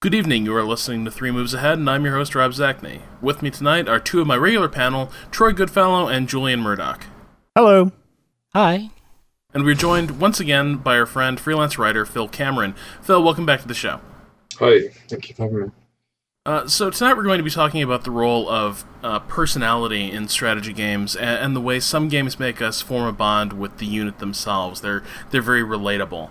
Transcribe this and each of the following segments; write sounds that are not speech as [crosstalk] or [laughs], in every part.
Good evening. You are listening to Three Moves Ahead, and I'm your host, Rob Zacny. With me tonight are two of my regular panel, Troy Goodfellow and Julian Murdoch. Hello. Hi. And we're joined once again by our friend, freelance writer Phil Cameron. Phil, welcome back to the show. Hi, thank you for having me. Uh, so tonight we're going to be talking about the role of uh, personality in strategy games and, and, the way some games make us form a bond with the unit themselves. They're they're very relatable.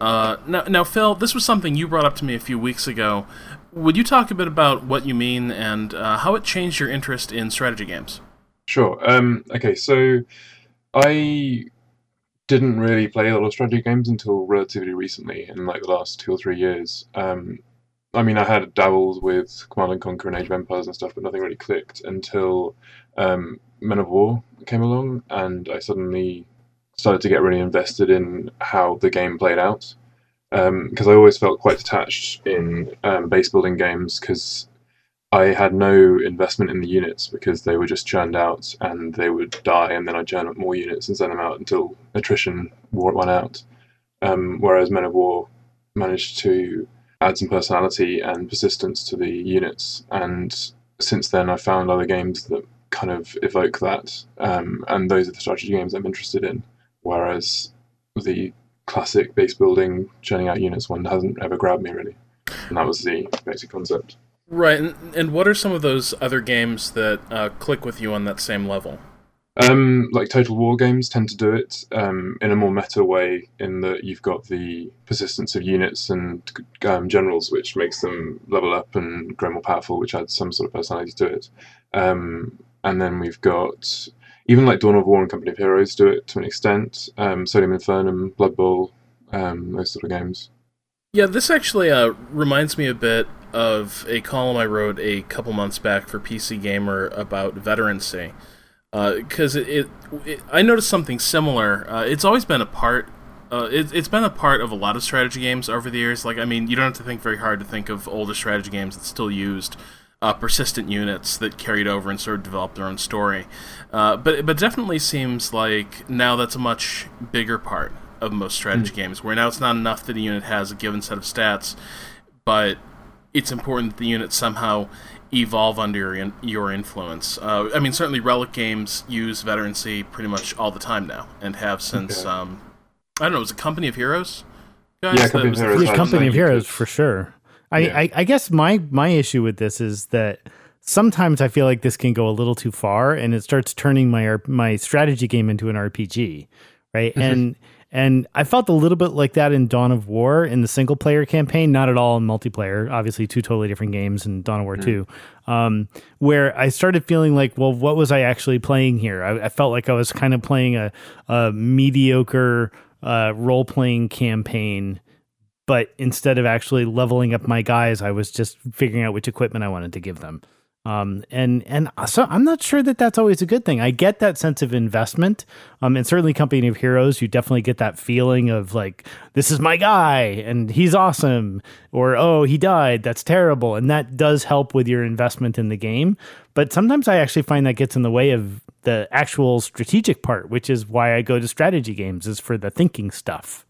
Uh, now, now, Phil, this was something you brought up to me a few weeks ago. Would you talk a bit about what you mean and uh, how it changed your interest in strategy games? Sure. Um, okay, so I didn't really play a lot of strategy games until relatively recently, in like the last two or three years. Um, I mean, I had dabbles with Command and Conquer and Age of Empires and stuff, but nothing really clicked until um, Men of War came along, and I suddenly started to get really invested in how the game played out because um, I always felt quite detached in um, base building games because I had no investment in the units because they were just churned out and they would die, and then I'd churn up more units and send them out until attrition wore one out. Um, whereas Men of War managed to add some personality and persistence to the units, and since then I've found other games that kind of evoke that, um, and those are the strategy games I'm interested in whereas the classic base building churning out units one hasn't ever grabbed me really. And that was the basic concept. Right and, and what are some of those other games that uh, click with you on that same level? Um, like total war games tend to do it um, in a more meta way in that you've got the persistence of units and um, generals which makes them level up and grow more powerful which adds some sort of personality to it. Um, and then we've got even like Dawn of War and Company of Heroes do it to an extent. Um, Solium Infernum, Blood Bowl, um, those sort of games. Yeah, this actually uh, reminds me a bit of a column I wrote a couple months back for PC Gamer about veterancy. Because uh, it, it, it, I noticed something similar. Uh, it's always been a part. Uh, it, it's been a part of a lot of strategy games over the years. Like, I mean, you don't have to think very hard to think of older strategy games that still used uh, persistent units that carried over and sort of developed their own story. Uh, but but definitely seems like now that's a much bigger part of most strategy mm. games, where now it's not enough that a unit has a given set of stats, but it's important that the unit somehow evolve under your, your influence. Uh, I mean, certainly Relic games use veterancy pretty much all the time now, and have since okay. um, I don't know, was it Company of Heroes? Guys? Yeah, Company of Heroes. Yeah, Company of Heroes for sure. I, yeah. I, I guess my my issue with this is that sometimes I feel like this can go a little too far, and it starts turning my my strategy game into an RPG, right? Mm-hmm. And and I felt a little bit like that in Dawn of War in the single player campaign, not at all in multiplayer. Obviously, two totally different games in Dawn of War mm-hmm. 2, um, where I started feeling like, well, what was I actually playing here? I, I felt like I was kind of playing a, a mediocre uh, role playing campaign but instead of actually leveling up my guys, I was just figuring out which equipment I wanted to give them. Um, and and so I'm not sure that that's always a good thing. I get that sense of investment, um, and certainly Company of Heroes, you definitely get that feeling of like this is my guy and he's awesome, or oh he died, that's terrible, and that does help with your investment in the game. But sometimes I actually find that gets in the way of the actual strategic part, which is why I go to strategy games, is for the thinking stuff.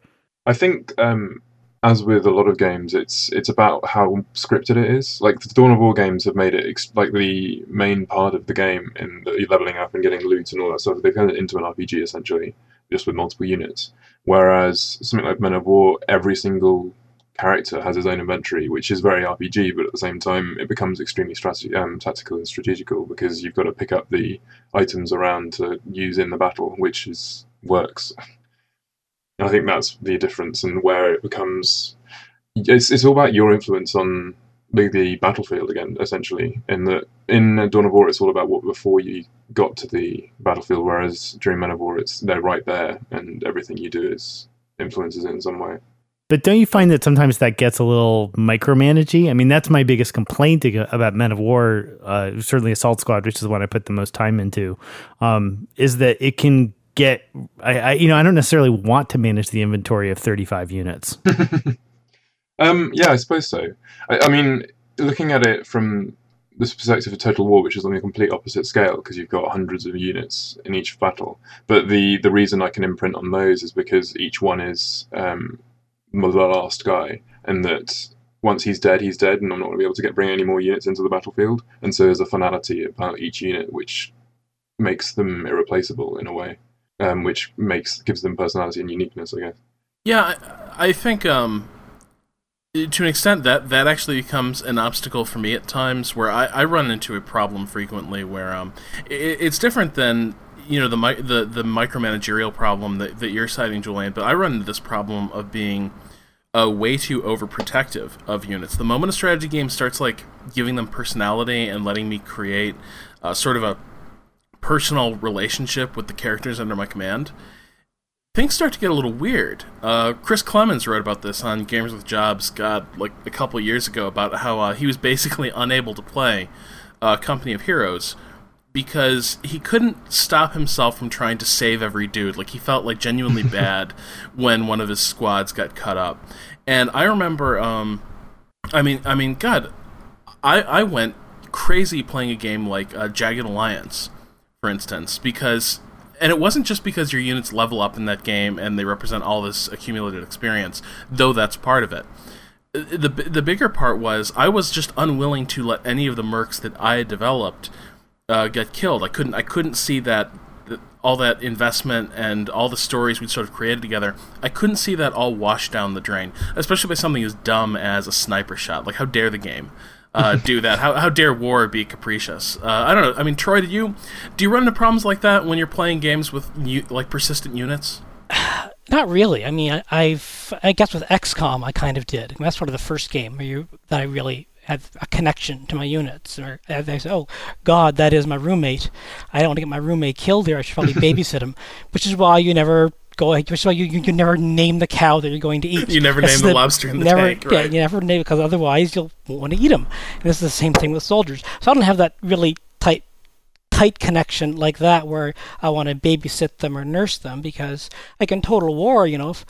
I think um, as with a lot of games, it's it's about how scripted it is. Like the Dawn of War games have made it ex- like the main part of the game in the leveling up and getting loot and all that stuff. They've turned it into an RPG essentially, just with multiple units. Whereas something like Men of War, every single character has his own inventory, which is very RPG, but at the same time, it becomes extremely strategy, um, tactical and strategical because you've got to pick up the items around to use in the battle, which is works. [laughs] I think that's the difference and where it becomes. It's it's all about your influence on the, the battlefield again, essentially. In that in Dawn of War, it's all about what before you got to the battlefield, whereas during Men of War, it's they're right there, and everything you do is influences it in some way. But don't you find that sometimes that gets a little micromanagey? I mean, that's my biggest complaint about Men of War, uh, certainly Assault Squad, which is one I put the most time into, um, is that it can get I, I, you know I don't necessarily want to manage the inventory of 35 units. [laughs] um, yeah, I suppose so. I, I, mean, looking at it from the perspective of Total War, which is on the complete opposite scale because you've got hundreds of units in each battle. But the the reason I can imprint on those is because each one is um, the last guy, and that once he's dead, he's dead, and I'm not going to be able to get bring any more units into the battlefield. And so there's a finality about each unit, which makes them irreplaceable in a way, um, which makes gives them personality and uniqueness, I guess. Yeah, I, I think um, to an extent that that actually becomes an obstacle for me at times, where I, I run into a problem frequently where um, it, it's different than you know the the the micromanagerial problem that, that you're citing, Julian. But I run into this problem of being uh, way too overprotective of units. The moment a strategy game starts like giving them personality and letting me create uh, sort of a personal relationship with the characters under my command, things start to get a little weird. Uh, Chris Clemens wrote about this on Gamers with Jobs, God, like a couple years ago, about how uh, he was basically [laughs] unable to play uh, Company of Heroes because he couldn't stop himself from trying to save every dude. Like he felt like genuinely [laughs] bad when one of his squads got cut up. And I remember, um, I mean, I mean, God, I I went crazy playing a game like uh, Jagged Alliance, for instance, because. And it wasn't just because your units level up in that game and they represent all this accumulated experience, though that's part of it the the bigger part was I was just unwilling to let any of the mercs that I had developed uh, get killed. I couldn't I couldn't see that, that all that investment and all the stories we'd sort of created together. I couldn't see that all washed down the drain, especially by something as dumb as a sniper shot. Like how dare the game uh, do that? How, how dare war be capricious? Uh, I don't know. I mean, Troy, do you do you run into problems like that when you're playing games with like persistent units? [sighs] Not really. I mean, I, have I guess with XCOM I kind of did. that's sort of the first game where you that I really had a connection to my units. Or they say, oh, God, that is my roommate. I don't want to get my roommate killed here. I should probably [laughs] babysit him. Which is why you never go. Which is why you, you, you never name the cow that you're going to eat. [laughs] you never name the, the, lobster in the never, tank. Right? Yeah, you never name it because otherwise you'll want to eat them. And this is the same thing with soldiers. So I don't have that really tight tight connection like that where I want to babysit them or nurse them because like in Total War, you know, if,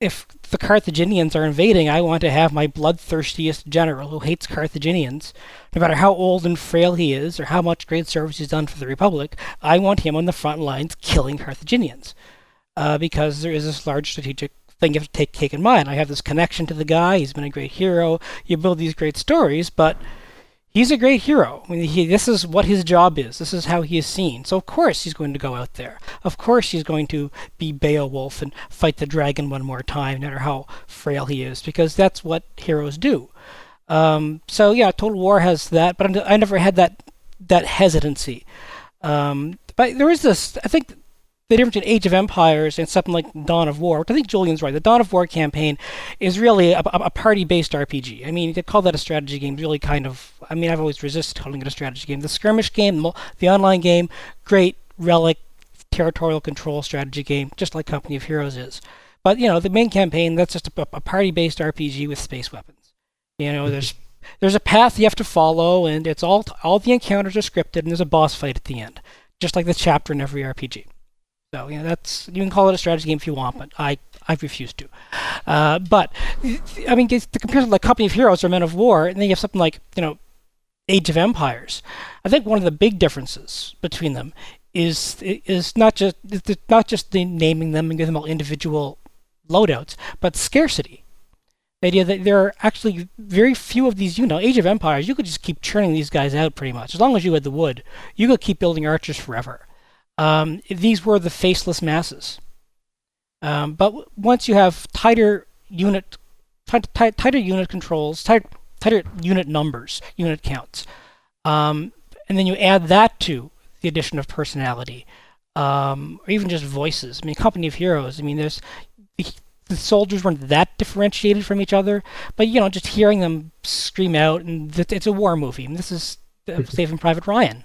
if the Carthaginians are invading, I want to have my bloodthirstiest general who hates Carthaginians. No matter how old and frail he is, or how much great service he's done for the Republic, I want him on the front lines killing Carthaginians. Uh, because there is this large strategic thing you have to take, in mind. I have this connection to the guy, he's been a great hero, you build these great stories, but he's a great hero. I mean, he, this is what his job is. This is how he is seen. So of course he's going to go out there. Of course he's going to be Beowulf and fight the dragon one more time, no matter how frail he is, because that's what heroes do. Um, so yeah, Total War has that, but I never had that that hesitancy. Um, but there is this. I think the difference between Age of Empires and something like Dawn of War, which I think Julian's right. The Dawn of War campaign is really a, a party-based RPG. I mean, to call that a strategy game really kind of. I mean, I've always resisted calling it a strategy game. The skirmish game, the, the online game, great relic, territorial control strategy game, just like Company of Heroes is. But you know, the main campaign that's just a, a party-based RPG with space weapons. You know, there's mm-hmm. there's a path you have to follow, and it's all all the encounters are scripted, and there's a boss fight at the end, just like the chapter in every RPG. So you know that's you can call it a strategy game if you want, but I I refuse to. Uh, but I mean, the comparison like Company of Heroes or Men of War, and then you have something like you know Age of Empires. I think one of the big differences between them is is not just not just the naming them and giving them all individual loadouts, but scarcity. The idea that there are actually very few of these. You know, Age of Empires, you could just keep churning these guys out pretty much as long as you had the wood. You could keep building archers forever um, these were the faceless masses. Um, but once you have tighter unit, tighter unit controls, tight, tighter unit numbers, unit counts, um, and then you add that to the addition of personality, um, or even just voices. I mean, Company of Heroes. I mean, there's the, the, soldiers weren't that differentiated from each other, but you know, just hearing them scream out, and it's a war movie. And this is uh, [laughs] Saving Private Ryan.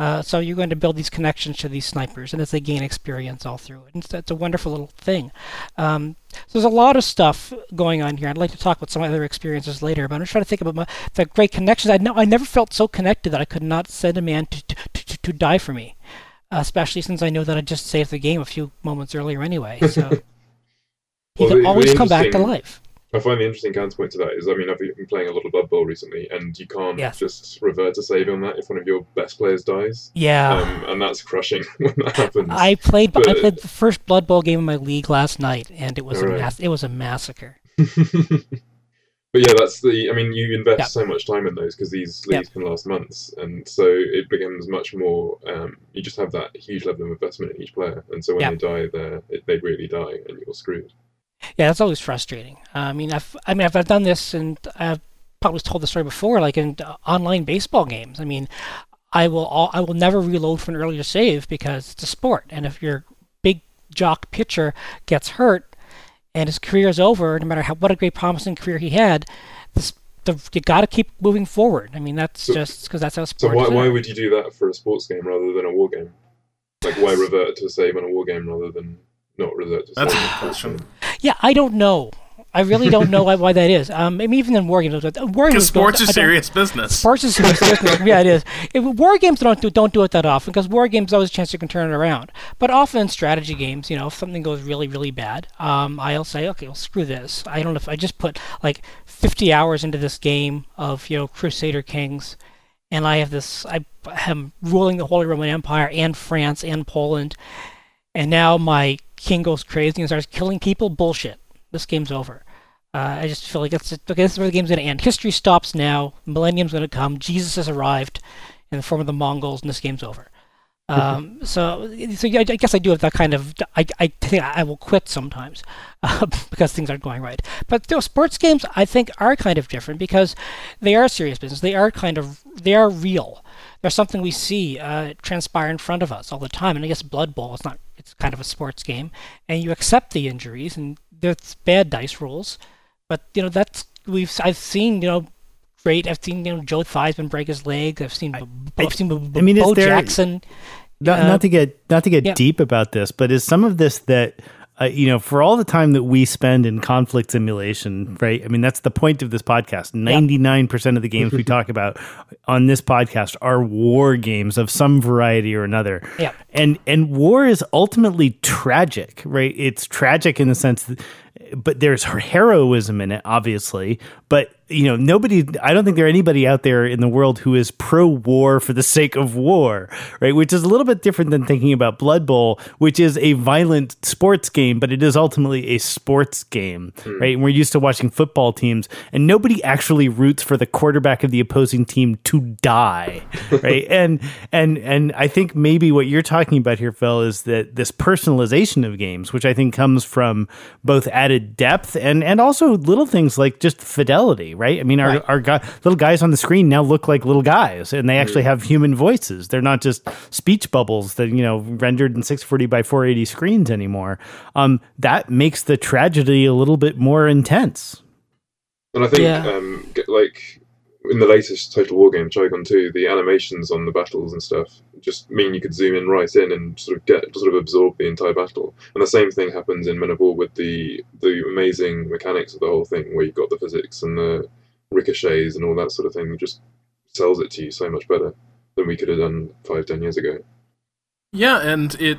Uh, so you're going to build these connections to these snipers, and as they gain experience all through it, and it's, it's a wonderful little thing. Um, so there's a lot of stuff going on here. I'd like to talk about some other experiences later, but I'm trying to think about my, the great connections. I know I never felt so connected that I could not send a man to to, to, to die for me, uh, especially since I know that I just saved the game a few moments earlier anyway. So [laughs] he well, can always come back to life. I find the interesting counterpoint to that is, I mean, I've been playing a lot of Blood Bowl recently, and you can't just revert to save on that if one of your best players dies. Yeah, um, and that's crushing [laughs] when that happens. I played, but, I played the first Blood Bowl game in my league last night, and it was a right. it was a massacre. [laughs] but yeah, that's the. I mean, you invest yeah. so much time in those because these leagues yeah. can last months, and so it becomes much more. Um, you just have that huge level of investment in each player, and so when they die, they they really die, and you're screwed. Yeah, that's always frustrating. I mean, I've I mean, I've, I've done this, and I've probably told the story before, like in uh, online baseball games. I mean, I will all, I will never reload for an earlier save because it's a sport, and if your big jock pitcher gets hurt, and his career is over, no matter how what a great promising career he had, this, the, you got to keep moving forward. I mean, that's so, just because that's how sports. So why, why would you do that for a sports game rather than a war game? Like why revert to a save on a war game rather than not revert? That's a good question. Yeah, I don't know. I really don't know why, why that is. Um, I mean, even in war games, war games sports is serious business. Sports is serious business. [laughs] Yeah, it is. It, war games don't do, don't do it that often because war games always a chance you can turn it around. But often in strategy games, you know, if something goes really really bad, um, I'll say, okay, well, screw this. I don't know if I just put like 50 hours into this game of you know Crusader Kings, and I have this. I am ruling the Holy Roman Empire and France and Poland, and now my king goes crazy and starts killing people. Bullshit this game's over. Uh, I just feel like that's okay. This is where the game's going to end. History stops now. Millennium's going to come. Jesus has arrived in the form of the Mongols, and this game's over. Um, [laughs] so, so yeah, I guess I do have that kind of. I, I think I will quit sometimes [laughs] uh, because things aren't going right. But you know, sports games, I think, are kind of different because they are serious business. They are kind of they are real. They're something we see uh, transpire in front of us all the time. And I guess Blood Bowl is not. It's kind of a sports game, and you accept the injuries and there's bad dice rolls, but you know that's we've I've seen you know great. I've seen you know Joe Theismann break his leg. I've seen I, I've seen I, mean, Bo there, Jackson. Not, uh, not to get not to get yeah. deep about this, but is some of this that uh, you know, for all the time that we spend in conflict simulation, right? I mean, that's the point of this podcast. 99% of the games we [laughs] talk about on this podcast are war games of some variety or another. Yeah. And and war is ultimately tragic, right? It's tragic in the sense that but there's heroism in it, obviously. But you know, nobody. I don't think there anybody out there in the world who is pro-war for the sake of war, right? Which is a little bit different than thinking about Blood Bowl, which is a violent sports game, but it is ultimately a sports game, mm. right? And we're used to watching football teams, and nobody actually roots for the quarterback of the opposing team to die, [laughs] right? and and and I think maybe what you're talking about here, Phil, is that this personalization of games, which I think comes from both added depth and and also little things like just fidelity right? I mean, our right. our guy, little guys on the screen now look like little guys, and they actually have human voices. They're not just speech bubbles that you know rendered in 640 by 480 screens anymore. Um, that makes the tragedy a little bit more intense. And I think, yeah. um, like in the latest Total War game, Shogun 2, the animations on the battles and stuff just mean you could zoom in right in and sort of get sort of absorb the entire battle. And the same thing happens in Men of War with the the amazing mechanics of the whole thing, where you've got the physics and the ricochets and all that sort of thing. Just sells it to you so much better than we could have done five, ten years ago. Yeah, and it.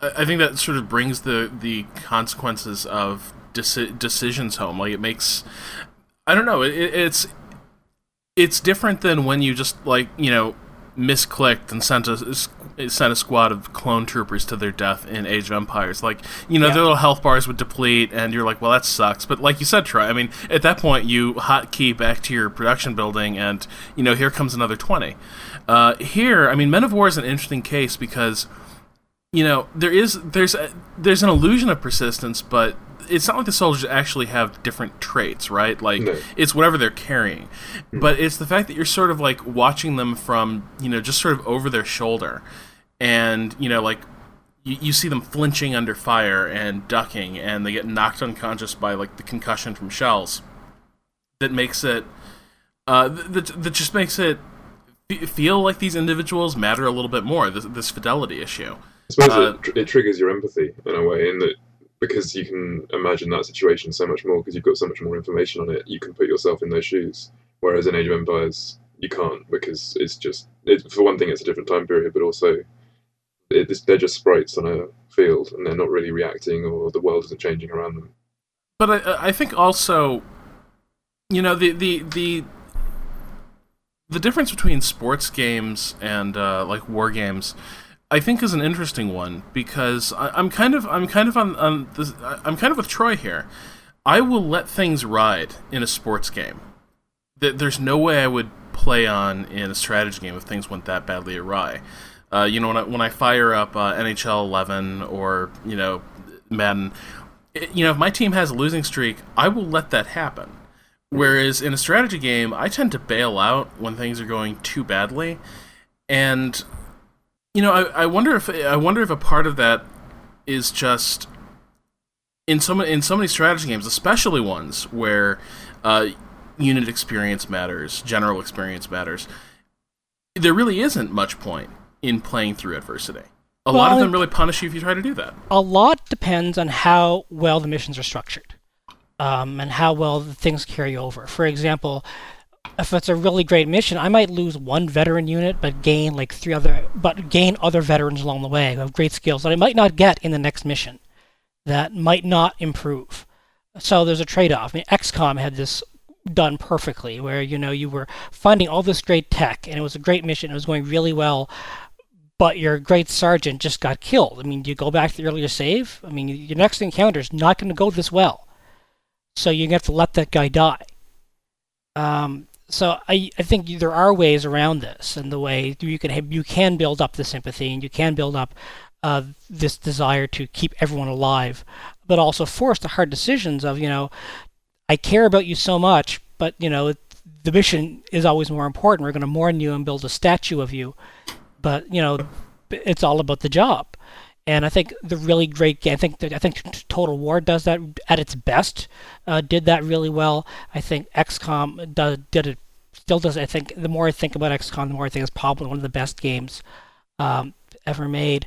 I think that sort of brings the the consequences of deci- decisions home. Like it makes. I don't know. It, it's it's different than when you just like you know misclicked and sent a sent a squad of clone troopers to their death in Age of Empires. Like you know, yeah. their little health bars would deplete, and you're like, well, that sucks. But like you said, Troy, I mean, at that point, you hotkey back to your production building, and you know, here comes another twenty. Uh, here, I mean, Men of War is an interesting case because you know there is there's a, there's an illusion of persistence, but it's not like the soldiers actually have different traits, right? Like no. it's whatever they're carrying. Mm. But it's the fact that you're sort of like watching them from, you know, just sort of over their shoulder. And, you know, like you, you see them flinching under fire and ducking and they get knocked unconscious by like the concussion from shells. That makes it uh that, that just makes it feel like these individuals matter a little bit more, this, this fidelity issue. I suppose uh, it, tr- it triggers your empathy in a way, in that because you can imagine that situation so much more because you've got so much more information on it. You can put yourself in those shoes. Whereas in Age of Empires, you can't because it's just it, for one thing, it's a different time period, but also it, they're just sprites on a field and they're not really reacting or the world isn't changing around them. But I, I think also, you know, the the the the difference between sports games and uh, like war games I think is an interesting one because I, am kind of I'm kind of on, on this, I'm kind of with Troy here. I will let things ride in a sports game. There's no way I would play on in a strategy game if things went that badly awry. Uh, you know, when I, when I fire up uh, NHL 11 or you know Madden, it, you know, if my team has a losing streak, I will let that happen. Whereas in a strategy game, I tend to bail out when things are going too badly, and you know, I, I wonder if I wonder if a part of that is just in so many in so many strategy games, especially ones where uh, unit experience matters, general experience matters. There really isn't much point in playing through adversity. A well, lot of them really punish you if you try to do that. A lot depends on how well the missions are structured, um, and how well the things carry over. For example, if it's a really great mission, I might lose one veteran unit, but gain like three other, but gain other veterans along the way who have great skills that I might not get in the next mission that might not improve. So there's a trade-off. I mean, XCOM had this done perfectly, where you know you were finding all this great tech, and it was a great mission. It was going really well, but your great sergeant just got killed. I mean, do you go back to the earlier save? I mean, your next encounter is not going to go this well, so you have to let that guy die. Um, so I, I think there are ways around this, and the way you can have, you can build up the sympathy, and you can build up uh, this desire to keep everyone alive, but also force the hard decisions of, you know, I care about you so much, but, you know, the mission is always more important. We're going to mourn you and build a statue of you. But, you know, it's all about the job. And I think the really great game, I think I think Total War does that at its best, uh, did that really well. I think XCOM does, did it, still does. I think the more I think about XCOM, the more I think it's probably one of the best games um, ever made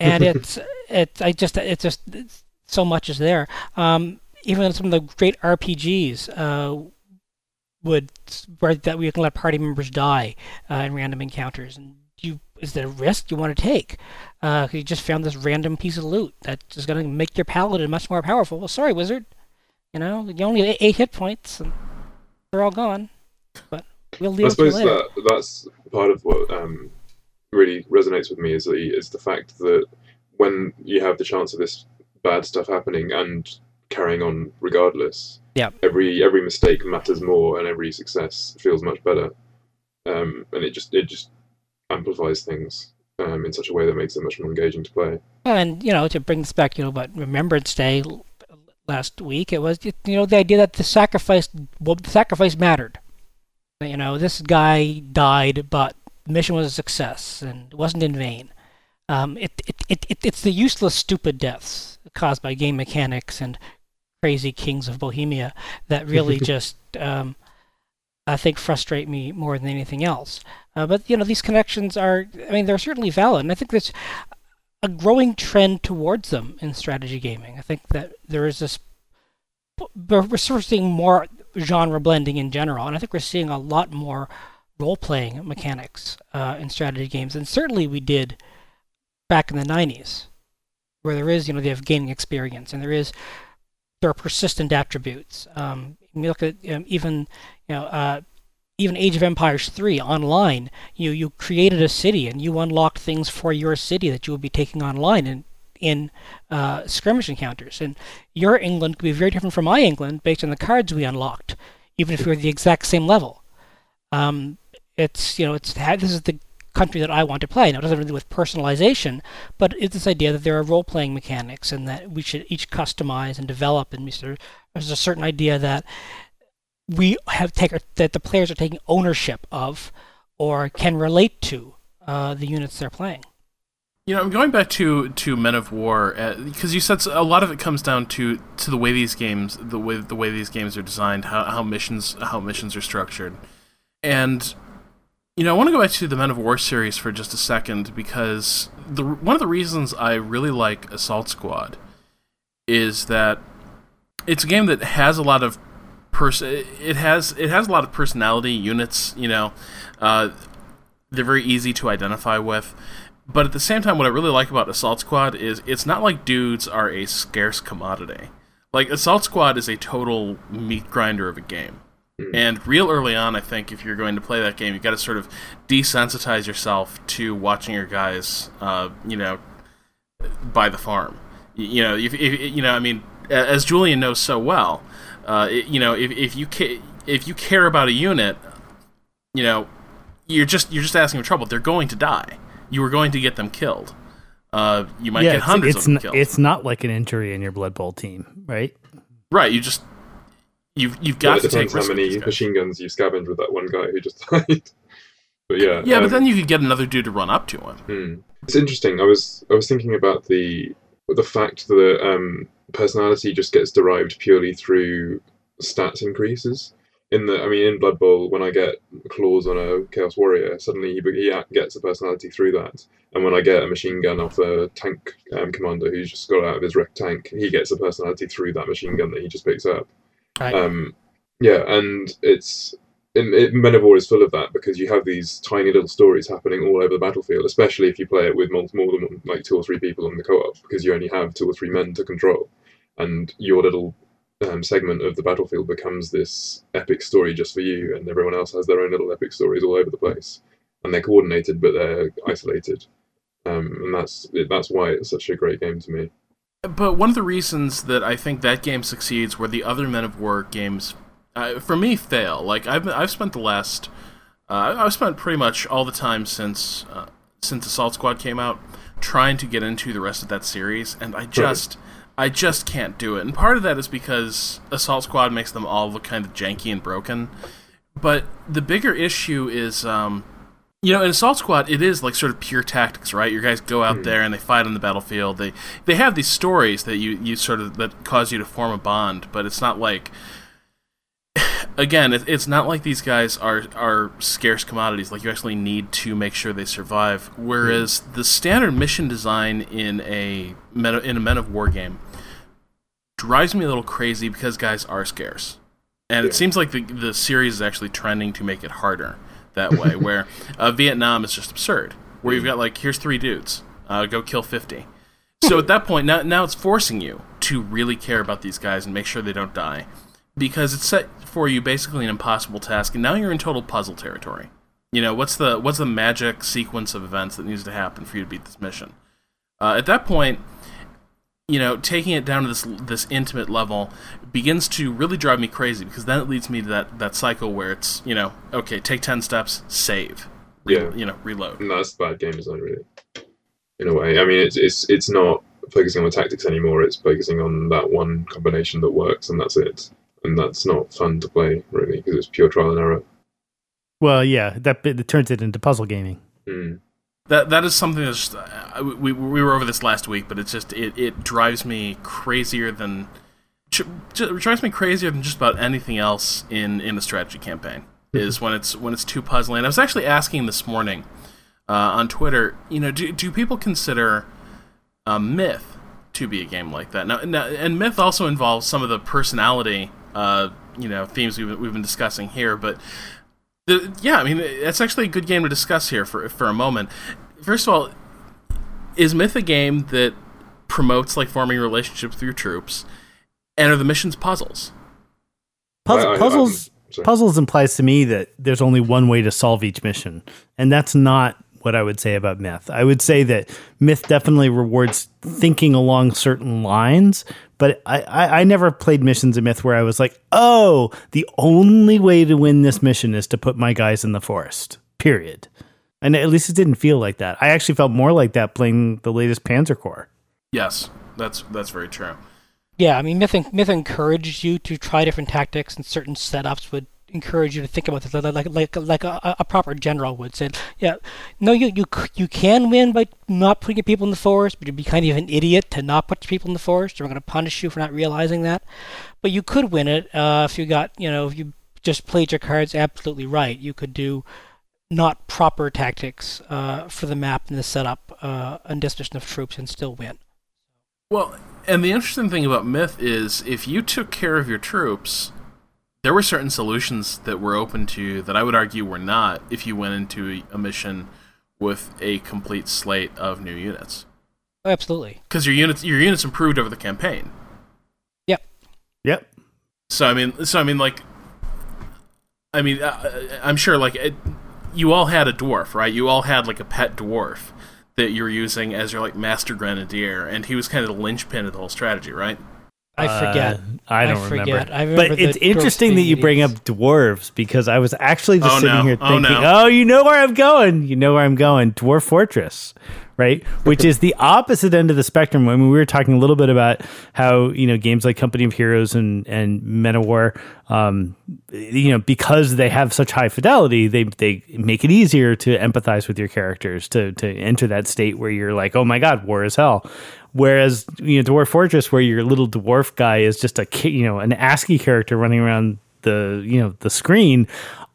and [laughs] it's it's I just it's just it's, so much is there. Um, even some of the great RPGs uh, would where that we can let party members die uh, in random encounters, and is there a risk you want to take? Uh, you just found this random piece of loot that's going to make your paladin much more powerful. Well, sorry, wizard. You know, you only have eight hit points, and they're all gone. But we'll leave. I suppose that that's part of what um, really resonates with me is the is the fact that when you have the chance of this bad stuff happening and carrying on regardless, yeah, every every mistake matters more, and every success feels much better, um, and it just it just amplifies things um, in such a way that makes it much more engaging to play. And you know, to bring this back, you know, but Remembrance Day last week, it was you know the idea that the sacrifice well, the sacrifice mattered. You know, this guy died, but the mission was a success and it wasn't in vain. Um, it, it, it, it, it's the useless, stupid deaths caused by game mechanics and crazy kings of Bohemia that really [laughs] just, um, I think, frustrate me more than anything else. Uh, but, you know, these connections are, I mean, they're certainly valid. And I think there's a growing trend towards them in strategy gaming. I think that there is this, we're seeing more genre blending in general. And I think we're seeing a lot more role playing mechanics uh, in strategy games, and certainly we did back in the 90s, where there is, you know, they have gaining experience, and there is there are persistent attributes. Um, you look at um, even, you know, uh, even Age of Empires 3 online, you you created a city and you unlocked things for your city that you would be taking online in in uh, skirmish encounters. And your England could be very different from my England based on the cards we unlocked, even if we are the exact same level. Um, it's you know it's this is the country that I want to play. Now it doesn't have to do with personalization, but it's this idea that there are role playing mechanics and that we should each customize and develop. And there's a certain idea that we have taken that the players are taking ownership of or can relate to uh, the units they're playing. You know, I'm going back to to Men of War because uh, you said a lot of it comes down to to the way these games, the way the way these games are designed, how how missions how missions are structured, and you know, I want to go back to the Men of War series for just a second because the one of the reasons I really like Assault Squad is that it's a game that has a lot of person. It has it has a lot of personality units. You know, uh, they're very easy to identify with. But at the same time, what I really like about Assault Squad is it's not like dudes are a scarce commodity. Like Assault Squad is a total meat grinder of a game. Mm. And real early on, I think if you're going to play that game, you've got to sort of desensitize yourself to watching your guys, uh, you know, buy the farm. You, you know, if, if, you know, I mean, as Julian knows so well, Uh, it, you know, if if you ca- if you care about a unit, you know, you're just you're just asking for trouble. They're going to die. You are going to get them killed. Uh, you might yeah, get it's, hundreds it's of them n- killed. It's not like an injury in your Blood Bowl team, right? right. You just you've you've Well, got it to take depends how many machine guns you scavenge with that one guy who just [laughs] died. but yeah, Yeah, but um, then you could get another dude to run up to him. Hmm. It's interesting. I was I was thinking about the the fact that um, personality just gets derived purely through stats increases. In the, I mean, in Blood Bowl, when I get claws on a Chaos Warrior, suddenly he, he gets a personality through that. And when I get a machine gun off a tank um, commander who's just got out of his wreck tank, he gets a personality through that machine gun that he just picks up. Right. Um, yeah, and it's in, it, Men of War is full of that because you have these tiny little stories happening all over the battlefield, especially if you play it with more, more than like two or three people on the co-op because you only have two or three men to control, and your little um, segment of the battlefield becomes this epic story just for you, and everyone else has their own little epic stories all over the place, and they're coordinated but they're isolated, um, and that's that's why it's such a great game to me. But one of the reasons that I think that game succeeds, where the other Men of War games, uh, for me, fail. Like I've I've spent the last, uh, I've spent pretty much all the time since uh, since Assault Squad came out, trying to get into the rest of that series, and I just. I just can't do it. And part of that is because Assault Squad makes them all look kind of janky and broken. But the bigger issue is um, you know, in Assault Squad, it is like sort of pure tactics, right? Your guys go out hmm. there and they fight on the battlefield. They they have these stories that you, you sort of that cause you to form a bond, but it's not like [sighs] again, it, it's not like these guys are are scarce commodities. Like you actually need to make sure they survive. Whereas hmm. the standard mission design in a men, in a Men of War game drives me a little crazy because guys are scarce, and it seems like the the series is actually trending to make it harder that way. [laughs] where uh, Vietnam is just absurd. Where you've got like here's three dudes, uh, go kill fifty. So at that point, now now it's forcing you to really care about these guys and make sure they don't die, because it's set for you basically an impossible task, and now you're in total puzzle territory. You know what's the what's the magic sequence of events that needs to happen for you to beat this mission? Uh, at that point, you know, taking it down to this this intimate level begins to really drive me crazy because then it leads me to that that cycle where it's you know okay, take ten steps, save, re- Yeah. you know, reload. And that's bad game design, really. In a way, I mean, it's it's it's not focusing on the tactics anymore. It's focusing on that one combination that works, and that's it. And that's not fun to play, really, because it's pure trial and error. Well, yeah, that bit that turns it into puzzle gaming. Mm. That that is something that's uh, we we were over this last week, but it's just it, it drives me crazier than drives me crazier than just about anything else in in a strategy campaign. Is when it's when it's too puzzling. I was actually asking this morning uh, on Twitter. You know, do do people consider uh, Myth to be a game like that? Now, now and Myth also involves some of the personality, uh, you know, themes we've we've been discussing here, but. The, yeah, I mean, that's actually a good game to discuss here for for a moment. First of all, is Myth a game that promotes like forming relationships with your troops, and are the missions puzzles? Puzzle, I- I- puzzles I'm puzzles implies to me that there's only one way to solve each mission, and that's not what I would say about Myth. I would say that Myth definitely rewards thinking along certain lines, but I, I, I never played missions in Myth where I was like, oh, the only way to win this mission is to put my guys in the forest. Period. And at least it didn't feel like that. I actually felt more like that playing the latest Panzer Corps. Yes, that's that's very true. Yeah, I mean, Myth, en- Myth encouraged you to try different tactics, and certain setups would encourage you to think about this like like like, a, a proper general would say. Yeah, no, you you you can win by not putting your people in the forest, but you'd be kind of an idiot to not put your people in the forest. We're going to punish you for not realizing that. But you could win it uh, if you got you know if you just played your cards absolutely right. You could do not proper tactics uh, for the map and the setup uh, and disposition of troops and still win. Well, and the interesting thing about Myth is if you took care of your troops, there were certain solutions that were open to you that I would argue were not if you went into a mission with a complete slate of new units. Oh, absolutely. Because your units your units improved over the campaign. Yep. Yep. So I mean, so I mean, like, I mean, uh, I'm sure like it, you all had a dwarf, right? You all had like a pet dwarf that you were using as your like master grenadier, and he was kind of the linchpin of the whole strategy, right? I forget. Uh, I don't I remember. forget. I remember but it's interesting that you bring up dwarves because I was actually just Oh, sitting no. here Oh, thinking, no. oh, you know where I'm going. You know where I'm going. Dwarf Fortress, right? Which is the opposite end of the spectrum. I mean, we were talking a little bit about how you know games like Company of Heroes and and Men of War, um, you know, because they have such high fidelity, they they make it easier to empathize with your characters to to enter that state where you're like, oh my god, war is hell. Whereas you know Dwarf Fortress, where your little dwarf guy is just a ki- you know an ASCII character running around the you know the screen,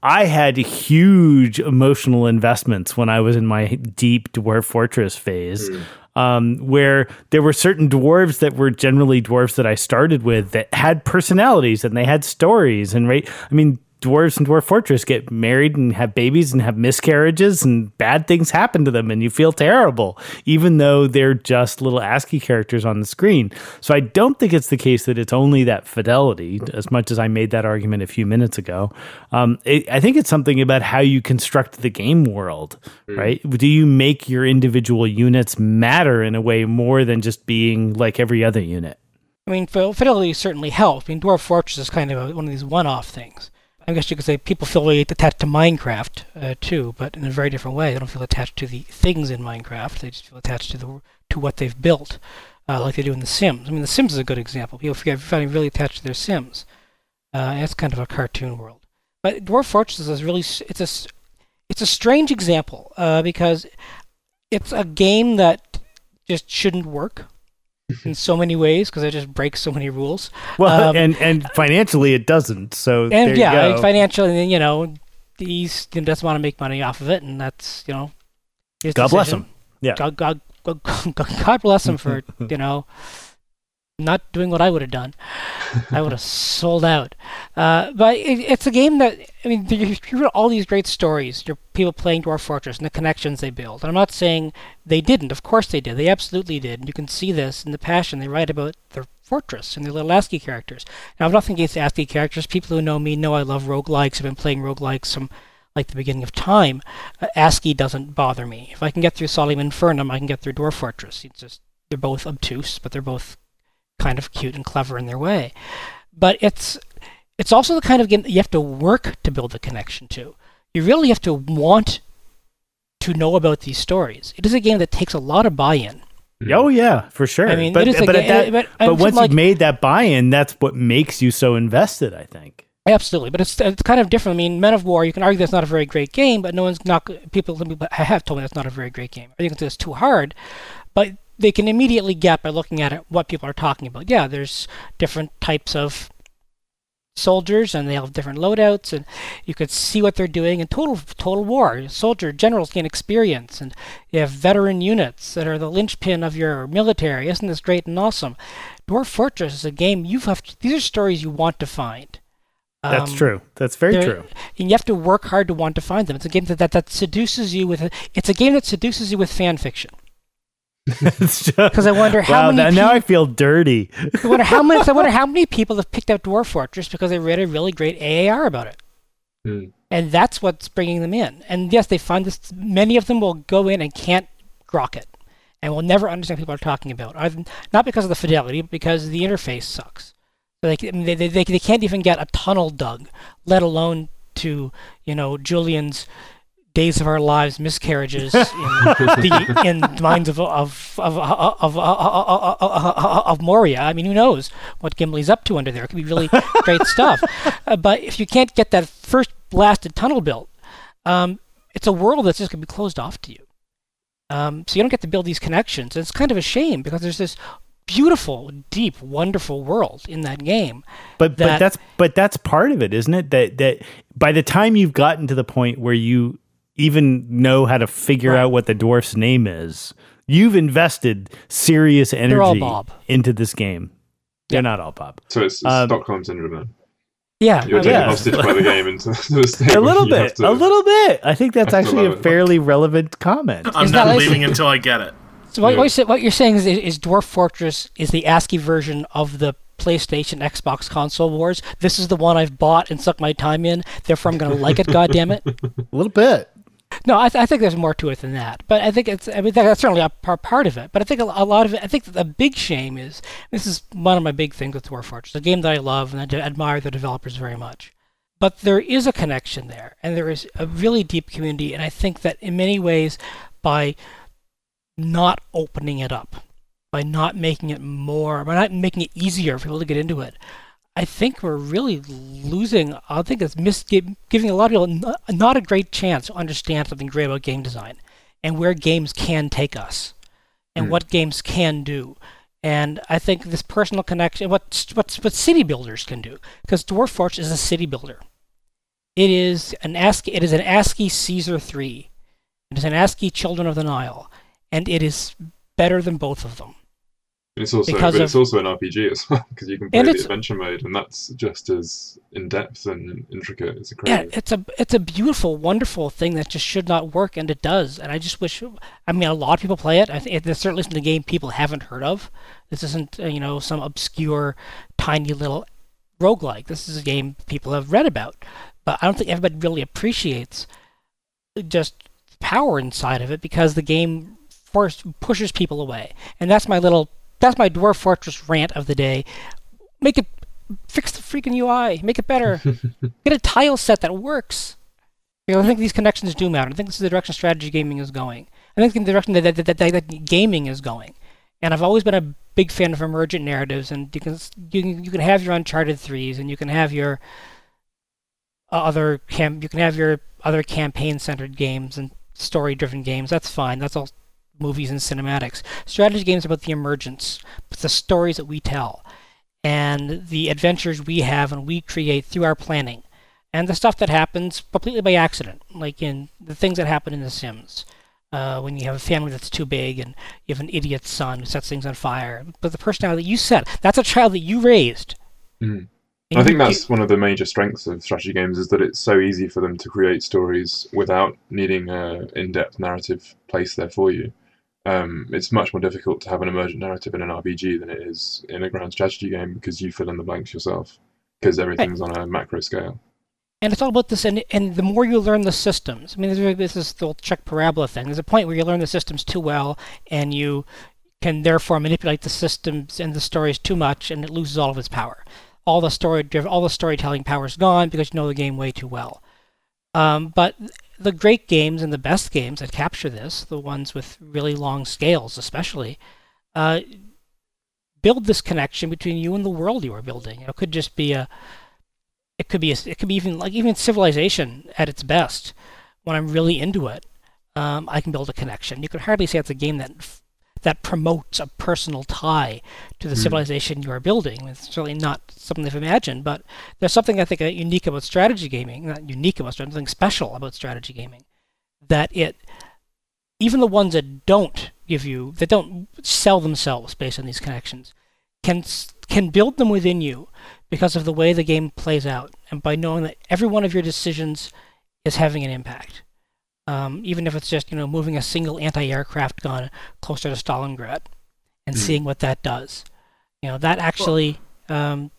I had huge emotional investments when I was in my deep Dwarf Fortress phase. Um, where there were certain dwarves that were generally dwarves that I started with that had personalities and they had stories and right. I mean, dwarves in Dwarf Fortress get married and have babies and have miscarriages and bad things happen to them and you feel terrible, even though they're just little ASCII characters on the screen. So I don't think it's the case that it's only that fidelity, as much as I made that argument a few minutes ago. Um, it, I think it's something about how you construct the game world, right? Do you make your individual units matter in a way more than just being like every other unit? I mean, fidelity certainly helps. I mean, Dwarf Fortress is kind of a, one of these one-off things. I guess you could say people feel really attached to Minecraft uh, too, but in a very different way. They don't feel attached to the things in Minecraft. They just feel attached to the to what they've built, uh, like they do in The Sims. I mean, The Sims is a good example. People feeling really attached to their Sims. Uh, it's kind of a cartoon world. But Dwarf Fortress is really it's a it's a strange example uh, because it's a game that just shouldn't work in so many ways because it just breaks so many rules. Well, Um, and and financially it doesn't. So there And you yeah, go. financially, you know, he's he doesn't want to make money off of it, and that's you know, God bless decision. him. Yeah. God, God, God, [laughs] God bless him for [laughs] you know not doing what I would have done. [laughs] I would have sold out. Uh, but it, it's a game that I mean, you hear all these great stories. Your people playing Dwarf Fortress and the connections they build. And I'm not saying they didn't. Of course they did. They absolutely did. And you can see this in the passion they write about their fortress and their little ASCII characters. Now, I've nothing against ASCII characters. People who know me know I love roguelikes. I've been playing roguelikes from like the beginning of time. Uh, ASCII doesn't bother me. If I can get through Solium Infernum, I can get through Dwarf Fortress. It's just they're both obtuse, but they're both kind of cute and clever in their way. But it's it's also the kind of game that you have to work to build a connection to. You really have to want to know about these stories. It is a game that takes a lot of buy-in. Mm. Oh yeah, for sure. I mean, but it is but, ga- that, but- but, once like- you've made that buy-in, that's what makes you so invested. I think. Absolutely, but it's it's kind of different. I mean, Men of War, you can argue that's not a very great game, but no one's not people have told me that's not a very great game. I think it's too hard, but they can immediately get by looking at it what people are talking about. Yeah, there's different types of soldiers and they have different loadouts and you could see what they're doing in total total war soldier generals gain experience and you have veteran units that are the linchpin of your military isn't this great and awesome dwarf fortress is a game you have these are stories you want to find That's Um, true. That's very true. and you have to work hard to want to find them. It's a game that, that, that seduces you with it's a game that seduces you with fan fiction. Because I [laughs] wonder how wow, many now, now I feel dirty. I wonder how many I wonder how many people have picked up Dwarf Fortress because they read a really great AAR about it. Hmm. And that's what's bringing them in. And yes, they find this. Many of them will go in and can't grok it, and will never understand what people are talking about. Not because of the fidelity, but because the interface sucks. So they, I mean, they, they, they, they can't even get a tunnel dug, let alone to you know Julian's Days of Our Lives miscarriages [laughs] in the in the minds of of of of, of, Moria. I mean, who knows what Gimli's up to under there? It could be really great [laughs] stuff. Uh, but if you can't get that first blasted tunnel built, um, it's a world that's just going to be closed off to you. Um, so you don't get to build these connections. And it's kind of a shame because there's this beautiful, deep, wonderful world in that game. But but that's but that's part of it, isn't it? That that by the time you've gotten to the point where you even know how to figure Right. out what the dwarf's name is, you've invested serious energy all Bob. into this game. They're not all Bob. So it's, it's Um, Stockholm syndrome. Then. Yeah, You're taken yeah. hostage by the game into [laughs] the state. A little bit, to- a little bit. I think that's actually a love it. fairly relevant comment. I'm Is not that- leaving until I get it. So what, Yeah. you're, what you're saying is, is Dwarf Fortress is the ASCII version of the PlayStation Xbox console wars. This is the one I've bought and sucked my time in. Therefore, I'm going to like it. [laughs] God damn it! A little bit. No, I, th- I, think there's more to it than that. But I think it's, I mean, that's certainly a part, part of it. But I think a, a lot of it, I think the big shame is this is one of my big things with Dwarf Fortress, a game that I love and I admire the developers very much. But there is a connection there, and there is a really deep community. And I think that in many ways, by not opening it up, by not making it more, by not making it easier for people to get into it, I think we're really losing. I think it's mis- giving a lot of people not a great chance to understand something great about game design and where games can take us and mm. what games can do. And I think this personal connection, what what what city builders can do, because Dwarf Fortress is a city builder. It is an ASCII. It is an ASCII Caesar three. It is an ASCII Children of the Nile, and it is better than both of them. It's also, because but of, it's also an RPG as [laughs] well because you can play the adventure mode, and that's just as in depth and intricate as a Yeah, it's a it's a beautiful, wonderful thing that just should not work, and it does. And I just wish. I mean, a lot of people play it. I think there's certainly a game people haven't heard of. This isn't uh, you know some obscure, tiny little roguelike. This is a game people have read about, but I don't think everybody really appreciates just power inside of it because the game force pushes people away, and that's my little that's my Dwarf Fortress rant of the day. Make it fix the freaking UI. Make it better. [laughs] Get a tile set that works. You know, I think these connections do matter. I think this is the direction strategy gaming is going. I think the direction that, that, that, that, gaming is going. And I've always been a big fan of emergent narratives, and you can you can, you can have your Uncharted threes, and you can have your uh, other cam you can have your other campaign centered games and story driven games. That's fine. That's all movies and cinematics. Strategy games are about the emergence, but the stories that we tell, and the adventures we have and we create through our planning, and the stuff that happens completely by accident, like in the things that happen in The Sims. Uh, when you have a family that's too big and you have an idiot son who sets things on fire. But the personality that you set, that's a child that you raised. Mm. I think that's one of the major strengths of strategy games is that it's so easy for them to create stories without needing an in-depth narrative placed there for you. Um, it's much more difficult to have an emergent narrative in an RPG than it is in a grand strategy game because you fill in the blanks yourself because everything's right. on a macro scale. And it's all about this, and, and the more you learn the systems, I mean, this is the old Chick parabola thing. There's a point where you learn the systems too well, and you can therefore manipulate the systems and the stories too much, and it loses all of its power. All the story, all the storytelling power is gone because you know the game way too well. Um, but the great games and the best games that capture this, the ones with really long scales especially, uh, build this connection between you and the world you are building. It could just be a, it could be a, it could be even like even civilization at its best. When I'm really into it, um, I can build a connection. You could hardly say it's a game that that promotes a personal tie to the mm. civilization you are building. It's certainly not something they've imagined, but there's something I think uh, unique about strategy gaming, not unique about strategy, something special about strategy gaming, that it, even the ones that don't give you, that don't sell themselves based on these connections, can can build them within you because of the way the game plays out and by knowing that every one of your decisions is having an impact um, even if it's just you know moving a single anti-aircraft gun closer to Stalingrad and mm. seeing what that does. You know that actually um,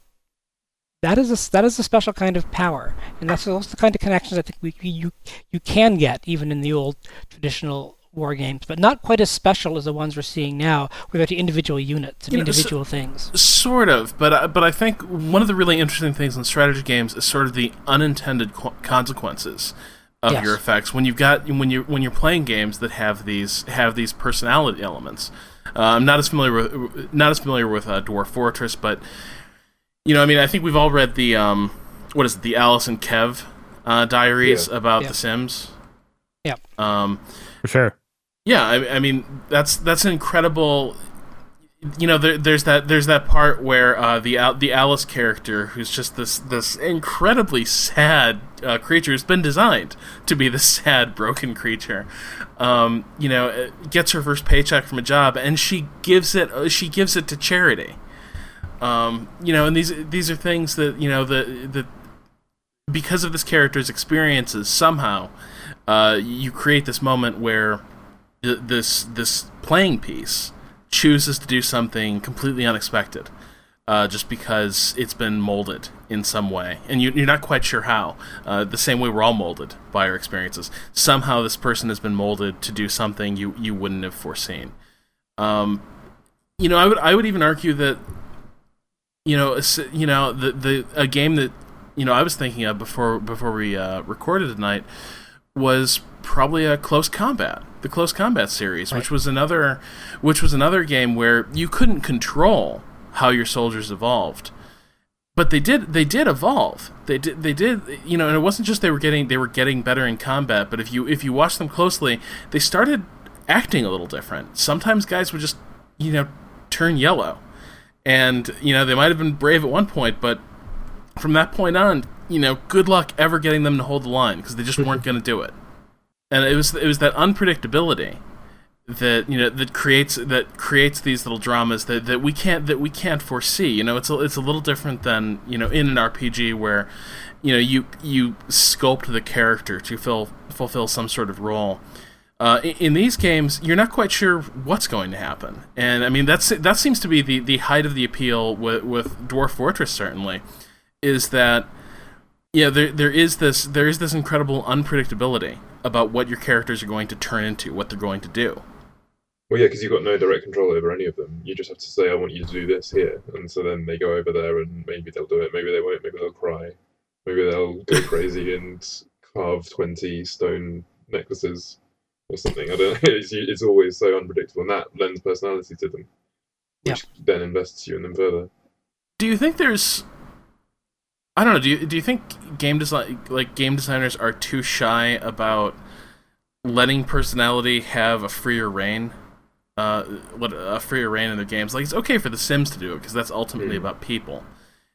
that is a that is a special kind of power, and that's also the kind of connections I think we you you can get even in the old traditional war games, but not quite as special as the ones we're seeing now, where they're individual units and you know, individual so, things. Sort of, but uh, but I think one of the really interesting things in strategy games is sort of the unintended co- consequences of yes. your effects when you've got when you when you're playing games that have these have these personality elements. Uh, I'm not as familiar with not as familiar with uh, Dwarf Fortress, but you know, I mean, I think we've all read the um, what is it, the Alice and Kev uh, diaries yeah. about yeah. The Sims. Yeah. Um, For sure. Yeah, I, I mean that's that's an incredible you know, there, there's that there's that part where uh, the the Alice character, who's just this this incredibly sad uh, creature, who's been designed to be this [laughs] sad, broken creature. Um, you know, uh, gets her first paycheck from a job, and she gives it uh, she gives it to charity. Um, you know, and these these are things that you know the the because of this character's experiences somehow uh, you create this moment where this this playing piece chooses to do something completely unexpected. uh, just because it's been molded in some way, and you, are not quite sure how. Uh, the same way we're all molded by our experiences. Somehow, this person has been molded to do something you you wouldn't have foreseen. Um, you know, I would I would even argue that you know you know the the a game that you know I was thinking of before before we uh, recorded tonight was probably a close combat the close combat series right. which was another which was another game where you couldn't control how your soldiers evolved. But they did they did evolve. They did they did you know, and it wasn't just they were getting they were getting better in combat, but if you if you watch them closely, they started acting a little different. Sometimes guys would just, you know, turn yellow. And, you know, they might have been brave at one point, but from that point on, you know, good luck ever getting them to hold the line because they just weren't going to do it. And it was it was that unpredictability that you know that creates that creates these little dramas that, that we can't that we can't foresee. You know, it's a, it's a little different than you know in an RPG where you know you you sculpt the character to fill, fulfill some sort of role. Uh, in, in, these games, you're not quite sure what's going to happen, and I mean that's that seems to be the, the height of the appeal with, with Dwarf Fortress. Certainly, is that yeah there there is this there is this incredible unpredictability about what your characters are going to turn into, what they're going to do. Well, yeah, because you've got no direct control over any of them. You just have to say, "I want you to do this here," and so then they go over there, and maybe they'll do it, maybe they won't, maybe they'll cry, maybe they'll go [laughs] crazy and carve twenty stone necklaces or something. I don't. know. [laughs] It's, it's always so unpredictable, and that lends personality to them, which yeah. then invests you in them further. Do you think there's I don't know. Do you do you think game design like game designers are too shy about letting personality have a freer reign? uh, what a freer reign in their games. Like it's okay for The Sims to do it because that's ultimately mm. about people.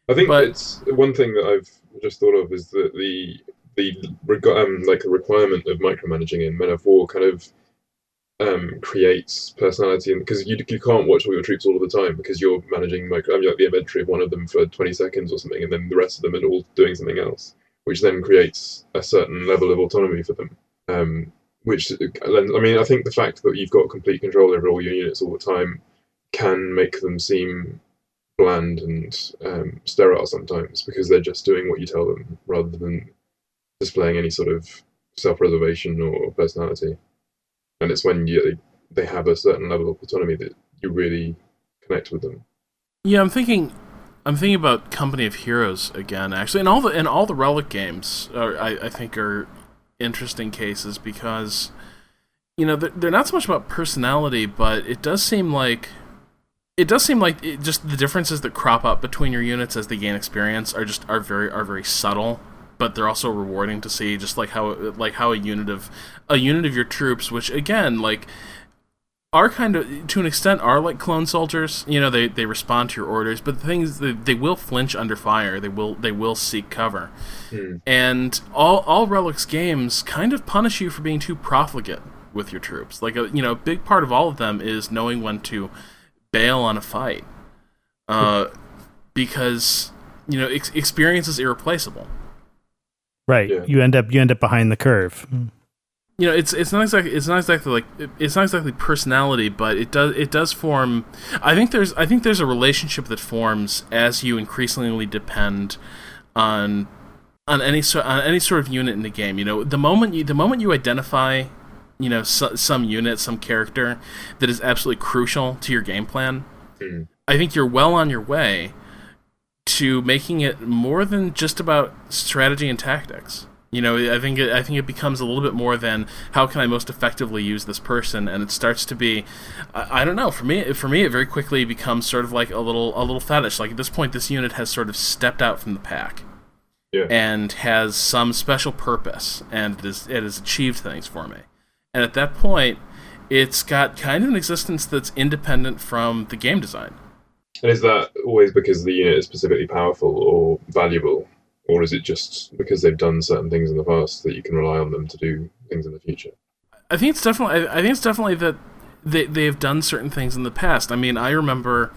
I think but, it's one thing that I've just thought of is that the the um, like a requirement of micromanaging in Men of War kind of um, creates personality, because you you can't watch all your troops all of the time because you're managing micro, I mean, like the inventory of one of them for 20 seconds or something, and then the rest of them are all doing something else, which then creates a certain level of autonomy for them. Um, which I mean, I think the fact that you've got complete control over all your units all the time can make them seem bland and um, sterile sometimes because they're just doing what you tell them rather than displaying any sort of self-preservation or personality. And it's when you, they have a certain level of autonomy that you really connect with them. Yeah, I'm thinking. I'm thinking about Company of Heroes again, actually, and all the and all the Relic games. Are, I, I think are interesting cases because you know they're not so much about personality, but it does seem like it does seem like it, just the differences that crop up between your units as they gain experience are just are very are very subtle but they're also rewarding to see just like how like how a unit of a unit of your troops which again like are kind of to an extent are like clone soldiers you know they they respond to your orders but the thing is they, they will flinch under fire. They will they will seek cover. Hmm. and all all relics games kind of punish you for being too profligate with your troops. Like a you know a big part of all of them is knowing when to bail on a fight uh, because you know ex- experience is irreplaceable right yeah. you end up you end up behind the curve you know, it's it's not exactly it's not exactly like it's not exactly personality, but it does it does form. I think there's I think there's a relationship that forms as you increasingly depend on on any sort on any sort of unit in the game. You know, the moment you the moment you identify, you know, so, some unit, some character that is absolutely crucial to your game plan, mm. I think you're well on your way to making it more than just about strategy and tactics. You know, I think it, I think it becomes a little bit more than how can I most effectively use this person, and it starts to be, I, I, don't know. For me, for me, it very quickly becomes sort of like a little a little fetish. Like at this point, this unit has sort of stepped out from the pack, yeah. and has some special purpose, and it, is, it has achieved things for me. And at that point, it's got kind of an existence that's independent from the game design. And is that always because the unit is specifically powerful or valuable? or is it just because they've done certain things in the past that you can rely on them to do things in the future? I think it's definitely. I think it's definitely that they they have done certain things in the past. I mean, I remember.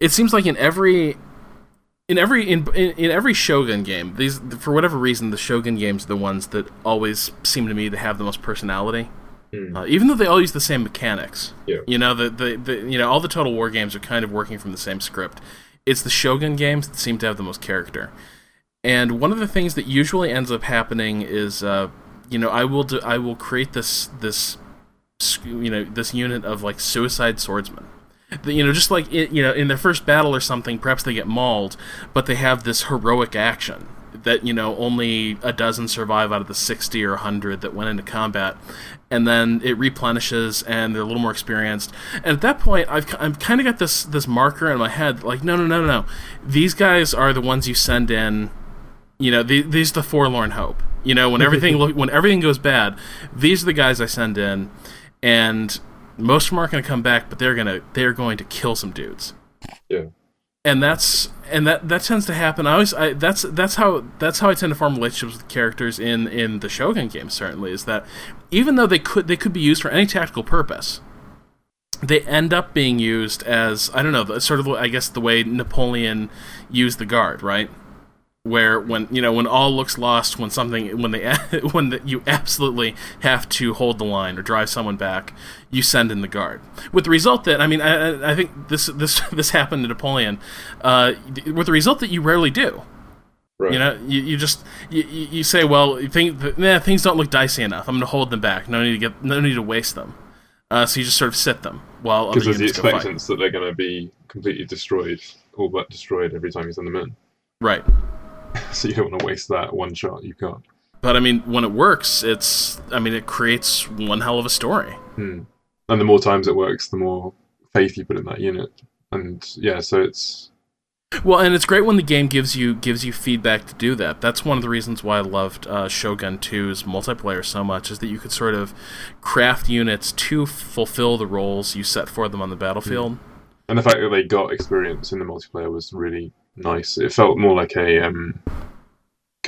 It seems like in every. In every in, in, in every Shogun game, these for whatever reason, the Shogun games are the ones that always seem to me to have the most personality. Mm. Uh, even though they all use the same mechanics, yeah. you know the, the, the you know all the Total War games are kind of working from the same script it's the Shogun games that seem to have the most character. And one of the things that usually ends up happening is, uh, you know, I will do, I will create this this you know this unit of like suicide swordsmen. You know, just like it, you know, in their first battle or something, perhaps they get mauled, but they have this heroic action that you know only a dozen survive out of the 60 or 100 that went into combat. And then it replenishes and they're a little more experienced. And at that point i've, I've kind of got this this marker in my head like no no no no these guys are the ones you send in you know the, these are the forlorn hope. You know when [laughs] everything when everything goes bad these are the guys i send in. And most of them aren't going to come back but they're going to they're going to kill some dudes. Yeah. And that's and that that tends to happen. I always I, that's that's how that's how I tend to form relationships with characters in in the Shogun games. Certainly, is that even though they could they could be used for any tactical purpose, they end up being used as I don't know, sort of I guess the way Napoleon used the guard, right? Where when you know when all looks lost, when something when they [laughs] when the, you absolutely have to hold the line or drive someone back, you send in the guard. With the result that I mean I, I think this this [laughs] this happened to Napoleon, uh, with the result that you rarely do. Right. You know, you, you just you, you say, well, think, nah, things don't look dicey enough. I'm going to hold them back. No need to get no need to waste them. Uh, so you just sort of sit them while Because there's the expectance that they're going to be completely destroyed, all but destroyed every time you send them in. Right. [laughs] So you don't want to waste that one shot you've got. But I mean, when it works, it's I mean, it creates one hell of a story. Hmm. And the more times it works, the more faith you put in that unit. And yeah, so it's Well, and it's great when the game gives you gives you feedback to do that. That's one of the reasons why I loved uh, Shogun 2's multiplayer so much is that you could sort of craft units to fulfill the roles you set for them on the battlefield. and the fact that they got experience in the multiplayer was really nice. It felt more like a um,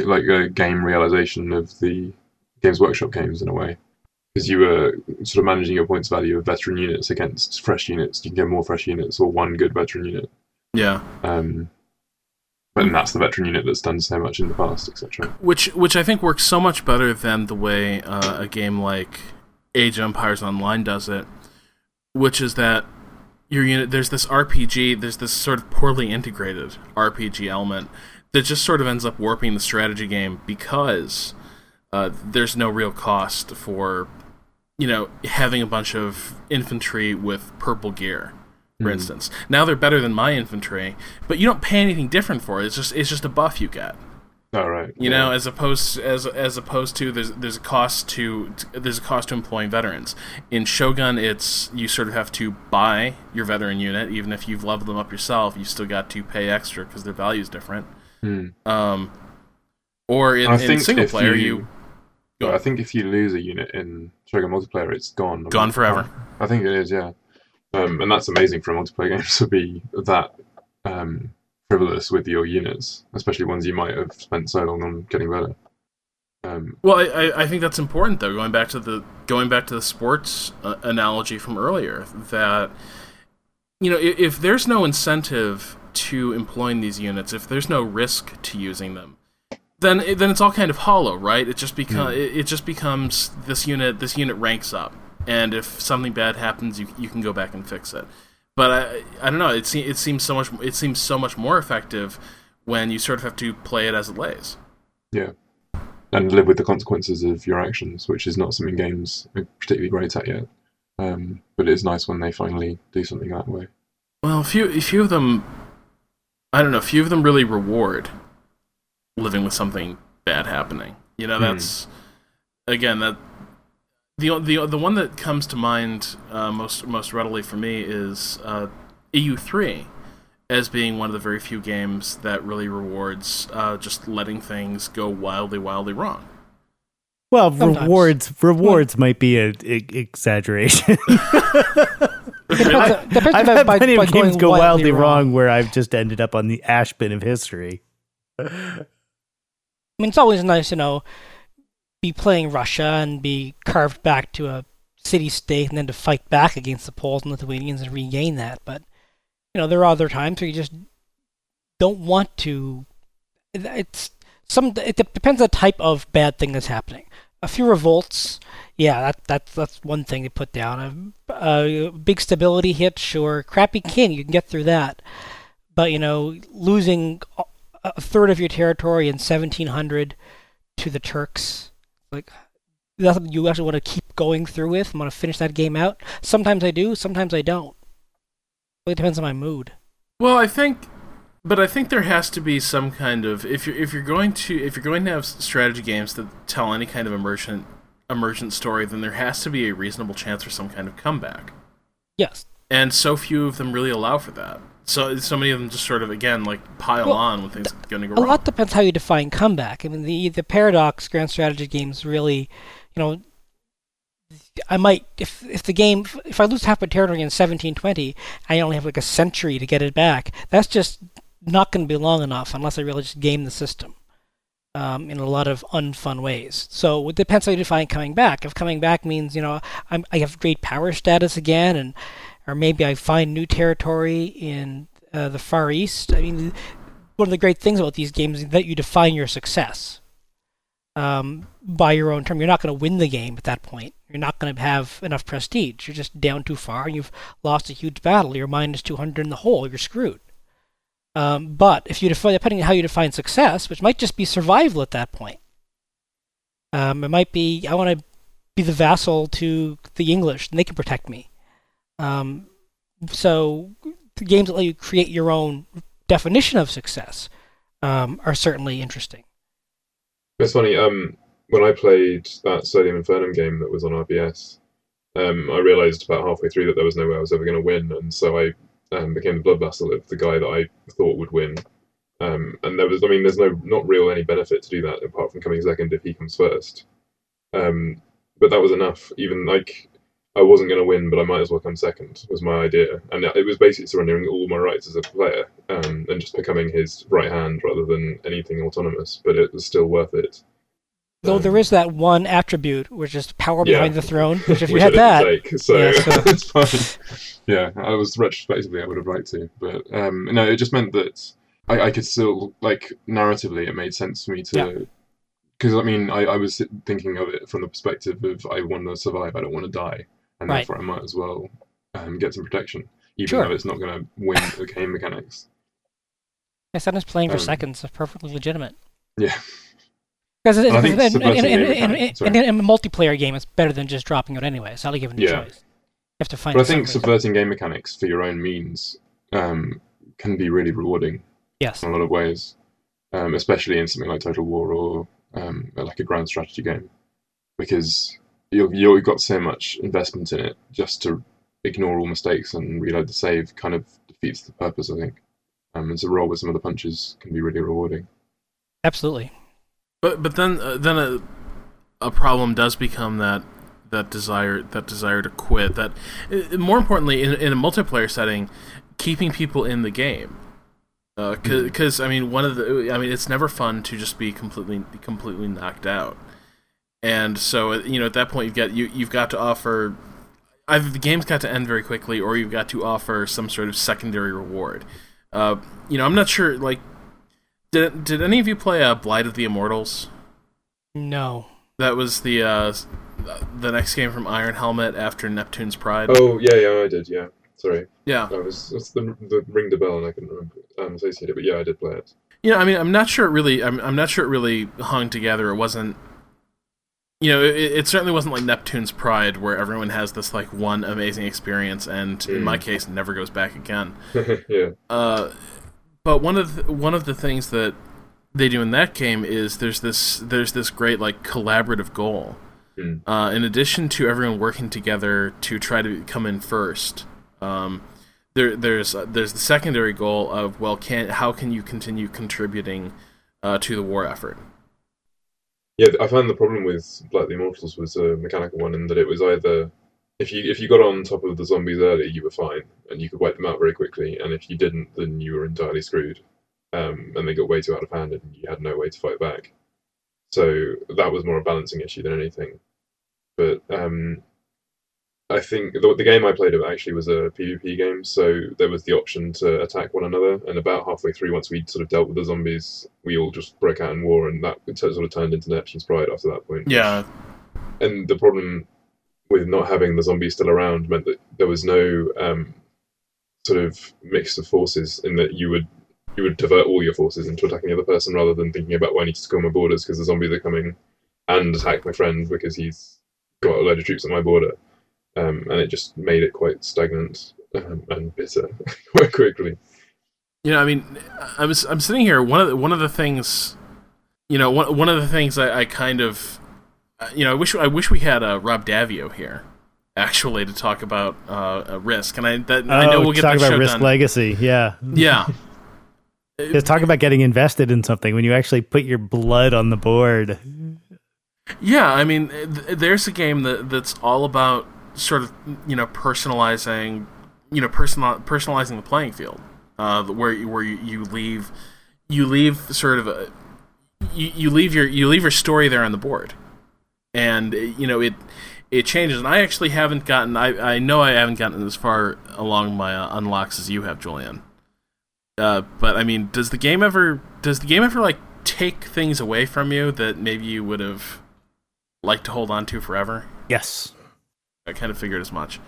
like a game realization of the Games Workshop games in a way, because you were sort of managing your points value of veteran units against fresh units. You can get more fresh units or one good veteran unit. Yeah. Um, but that's the veteran unit that's done so much in the past, etc. which which I think works so much better than the way uh, a game like Age of Empires Online does it, which is that your unit there's this RPG, there's this sort of poorly integrated RPG element that just sort of ends up warping the strategy game because uh, there's no real cost for you know having a bunch of infantry with purple gear for instance. Now they're better than my infantry but you don't pay anything different for it. It's just it's just a buff you get Oh right. you know as opposed as as opposed to there's there's a cost to there's a cost to employing veterans in shogun it's you sort of have to buy your veteran unit even if you've leveled them up yourself you still got to pay extra because their value is different Hmm. um or in, I in single player you- you, I think if you lose a unit in Shogun multiplayer, it's gone. Gone forever. I think it is, yeah. Um, and that's amazing for a multiplayer [laughs] game to be that um, frivolous with your units, especially ones you might have spent so long on getting better. Um, well I, I- think that's important though going back to the going back to the sports uh, analogy from earlier that you know if, if there's no incentive to employing these units if there's no risk to using them then it- then it's all kind of hollow right? It just become it, it just becomes this unit this unit ranks up and if something bad happens you, you can go back and fix it but I, I don't know it, se- it seems so much it seems so much more effective when you sort of have to play it as it lays yeah. And live with the consequences of your actions, which is not something games are particularly great at yet. Um, but it's nice when they finally do something that way. Well, a few, a few of them, I don't know, a few of them really reward living with something bad happening. You know, Hmm. that's again that the the the one that comes to mind uh, most most readily for me is uh, EU three as being one of the very few games that really rewards uh, just letting things go wildly wildly wrong. Well, Sometimes. rewards rewards might be an exaggeration. [laughs] Depends, depends I've had by- plenty by of games going go wildly wrong. wrong. where I've just ended up on the ash bin of history. I mean, it's always nice, you know, be playing Russia and be carved back to a city state and then to fight back against the Poles and Lithuanians and regain that. But, you know, there are other times where you just don't want to. it- It's some. It depends on the type of bad thing that's happening. A few revolts, yeah, that that's that's one thing to put down. A, a big stability hit, sure. Crappy king, you can get through that. but you know, losing a third of your territory in 1700 to the Turks, like that's something you actually want to keep going through with. I want to finish that game out. Sometimes I do, sometimes I don't. It depends on my mood. Well, I think, but I think there has to be some kind of if you're if you're going to if you're going to have strategy games that tell any kind of emergent emergent story, then there has to be a reasonable chance for some kind of comeback. Yes. And so few of them really allow for that. So so many of them just sort of again like pile Well, on when things are going to go A wrong. lot depends how you define comeback. I mean, the the paradox grand strategy games really, you know, I might if if the game if I lose half my territory in 1720, I only have like a century to get it back. That's just not going to be long enough unless I really just game the system. Um, in a lot of unfun ways. So it depends how you define coming back. If coming back means you know I'm, I have great power status again, and or maybe I find new territory in uh, the Far East. I mean, one of the great things about these games is that you define your success um, by your own term. You're not going to win the game at that point. You're not going to have enough prestige. You're just down too far, you've lost a huge battle. You're minus 200 in the hole. You're screwed. Um, but if you define, depending on how you define success, which might just be survival at that point, um, it might be I want to be the vassal to the English, and they can protect me. Um, so the games that let you create your own definition of success um, are certainly interesting. It's funny. Um, when I played that Solium Infernum game that was on RPS, um, I realised about halfway through that there was no way I was ever going to win, and so I um, became the blood vassal of the guy that I thought would win. Um, and there was, I mean, there's no not real any benefit to do that apart from coming second if he comes first. Um, but that was enough. Even like I wasn't going to win, but I might as well come second was my idea, and it was basically surrendering all my rights as a player um, and just becoming his right hand rather than anything autonomous. But it was still worth it. Though Um, there is that one attribute, which is power Yeah. behind the throne, which if you [laughs] which had I that, didn't take, so Yeah, so- [laughs] it's fine. [laughs] Yeah, I was retrospectively I would have liked to, but um, no, it just meant that I, I could still like narratively it made sense for me to. Because I mean, I, I was thinking of it from the perspective of I want to survive, I don't want to die, and Right. therefore I might as well um, get some protection, even Sure. though it's not going to win the game mechanics. son is playing for Um, seconds. is perfectly legitimate. Yeah, Because in, a multiplayer game, it's better than just dropping out anyway. It's not like given a Yeah. choice. You have to find. but I think subverting game mechanics for your own means um, can be really rewarding. Yes. in a lot of ways, um, especially in something like Total War or um, like a grand strategy game, because you you've got so much investment in it just to ignore all mistakes and reload the save kind of defeats the purpose. I think, um, and to roll with some of the punches can be really rewarding. Absolutely. But but then uh, then a a problem does become that that desire that desire to quit. That uh, more importantly, in in a multiplayer setting, keeping people in the game. Because I mean, one of the I mean, it's never fun to just be completely completely knocked out. And so uh, you know, at that point, you've got you you've got to offer either the game's got to end very quickly, or you've got to offer some sort of secondary reward. Uh, you know, I'm not sure. Like, did did any of you play uh, Blight of the Immortals? No. That was the uh, the next game from Iron Helmet after Neptune's Pride. Oh yeah, yeah, I did. Yeah, sorry, Yeah, I was it's the, the ring the bell and I couldn't remember, um, associate it, but yeah, I did play it. you know, I mean, I'm not sure it really. I'm I'm not sure it really hung together. It wasn't. You know, it, it certainly wasn't like Neptune's Pride, where everyone has this like one amazing experience, and in Mm. my case, never goes back again. [laughs] yeah, Uh, but one of the, one of the things that they do in that game is there's this there's this great like collaborative goal. Mm. Uh, in addition to everyone working together to try to come in first, um, there there's uh, there's the secondary goal of well, can how can you continue contributing uh, to the war effort? Yeah, I found the problem with Blight the Immortals was a mechanical one in that it was either if you if you got on top of the zombies early, you were fine and you could wipe them out very quickly, and if you didn't, then you were entirely screwed, um, and they got way too out of hand, and you had no way to fight back. So that was more a balancing issue than anything. But um, I think the, the game I played actually was a PvP game, so there was the option to attack one another. And about halfway through, once we'd sort of dealt with the zombies, we all just broke out in war, and that sort of turned into Neptune's Pride after that point. Yeah, And the problem with not having the zombies still around meant that there was no um, sort of mix of forces in that you would you would divert all your forces into attacking the other person rather than thinking about, well, I need to secure my borders because the zombies are coming and attack my friend because he's got a load of troops at my border. Um, and it just made it quite stagnant um, and bitter [laughs] quite quickly. You know, I mean, I was I'm sitting here. One of the, one of the things, you know, one one of the things I, I kind of, you know, I wish I wish we had uh, Rob Daviau here actually to talk about uh, Risk, and I that, oh, I know we'll get talk that about show Risk done. Legacy. Yeah, Yeah, Just [laughs] talk about getting invested in something when you actually put your blood on the board. Yeah, I mean, th- there's a game that that's all about sort of you know personalizing, you know, personal personalizing the playing field, uh, where you- where you, you leave you leave sort of a you, you leave your you leave your story there on the board, and you know it it changes. And I actually haven't gotten I I know I haven't gotten as far along my uh, unlocks as you have, Julian. Uh, but I mean, does the game ever does the game ever like take things away from you that maybe you would have liked to hold on to forever? Yes. I kind of figured as much.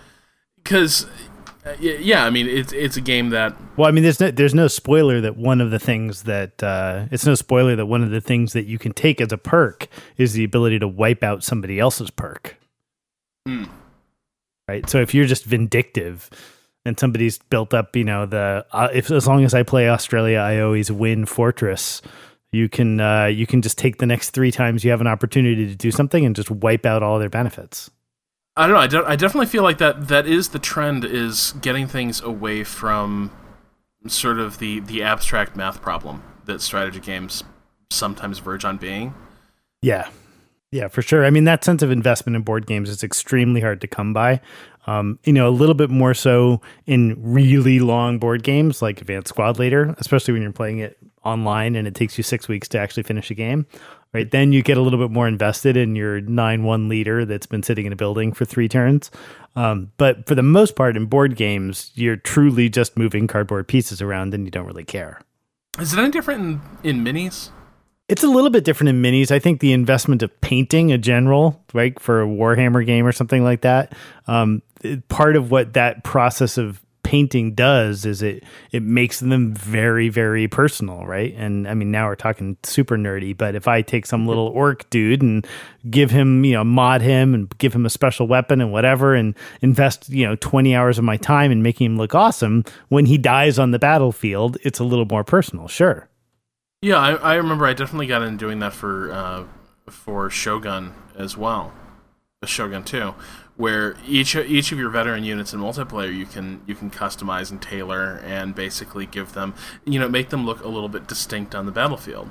Because, uh, yeah, I mean, it's it's a game that Well, I mean, there's no there's no spoiler that one of the things that uh, it's no spoiler that one of the things that you can take as a perk is the ability to wipe out somebody else's perk. Hmm. Right. So if you're just vindictive and somebody's built up, you know, the uh, if as long as I play Australia, I always win fortress. You can uh, you can just take the next three times you have an opportunity to do something and just wipe out all their benefits. I don't know. I, I definitely feel like that that is the trend is getting things away from sort of the the abstract math problem that strategy games sometimes verge on being. Yeah. Yeah, for sure. I mean, that sense of investment in board games is extremely hard to come by. Um, you know, a little bit more so in really long board games like Advanced Squad Leader, especially when you're playing it online and it takes you six weeks to actually finish a game. Right. Then you get a little bit more invested in your 9 1 leader that's been sitting in a building for three turns. Um, but for the most part, in board games, you're truly just moving cardboard pieces around and you don't really care. Is it any different in, in minis? It's a little bit different in minis. I think the investment of painting a general, right, for a Warhammer game or something like that, um, part of what that process of painting does is it it makes them very very personal, right? And I mean now we're talking super nerdy, but if I take some little orc dude and give him, you know, mod him and give him a special weapon and whatever and invest, you know, 20 hours of my time in making him look awesome, when he dies on the battlefield, it's a little more personal, sure. Yeah, I, I remember I definitely got in doing that for uh, for Shogun as well, Shogun 2, where each each of your veteran units in multiplayer you can you can customize and tailor and basically give them you know make them look a little bit distinct on the battlefield.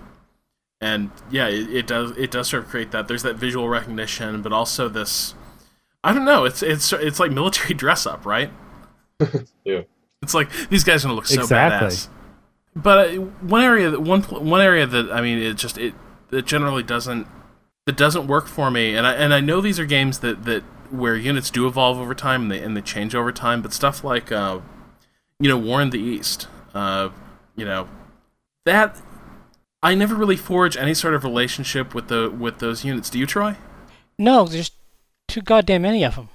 And yeah, it, it does it does sort of create that. There's that visual recognition, but also this I don't know. It's it's it's like military dress up, right? [laughs] Yeah. It's like these guys are gonna look so Exactly. badass. But uh, one area that one one area that I mean it just it it generally doesn't that doesn't work for me, and I and I know these are games that that where units do evolve over time and they and they change over time, but stuff like uh, you know War in the East, uh, you know that I never really forge any sort of relationship with the with those units. Do you, Troy? No, there's too goddamn many of them.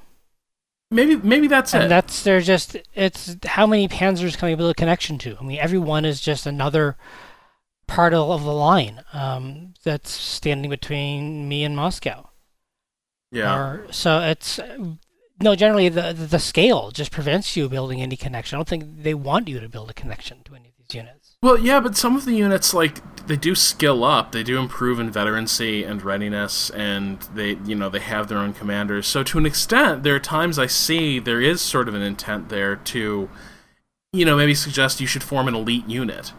Maybe maybe that's and it. that's they're just it's how many panzers can we build a connection to? I mean, every one is just another part of, of the line um, that's standing between me and Moscow. Yeah. Or, so it's no generally the the scale just prevents you building any connection. I don't think they want you to build a connection to any of these units. Well, yeah, but some of the units like they do skill up. They do improve in veterancy and readiness, and they you know they have their own commanders. So to an extent, there are times I see there is sort of an intent there to, you know, maybe suggest you should form an elite unit.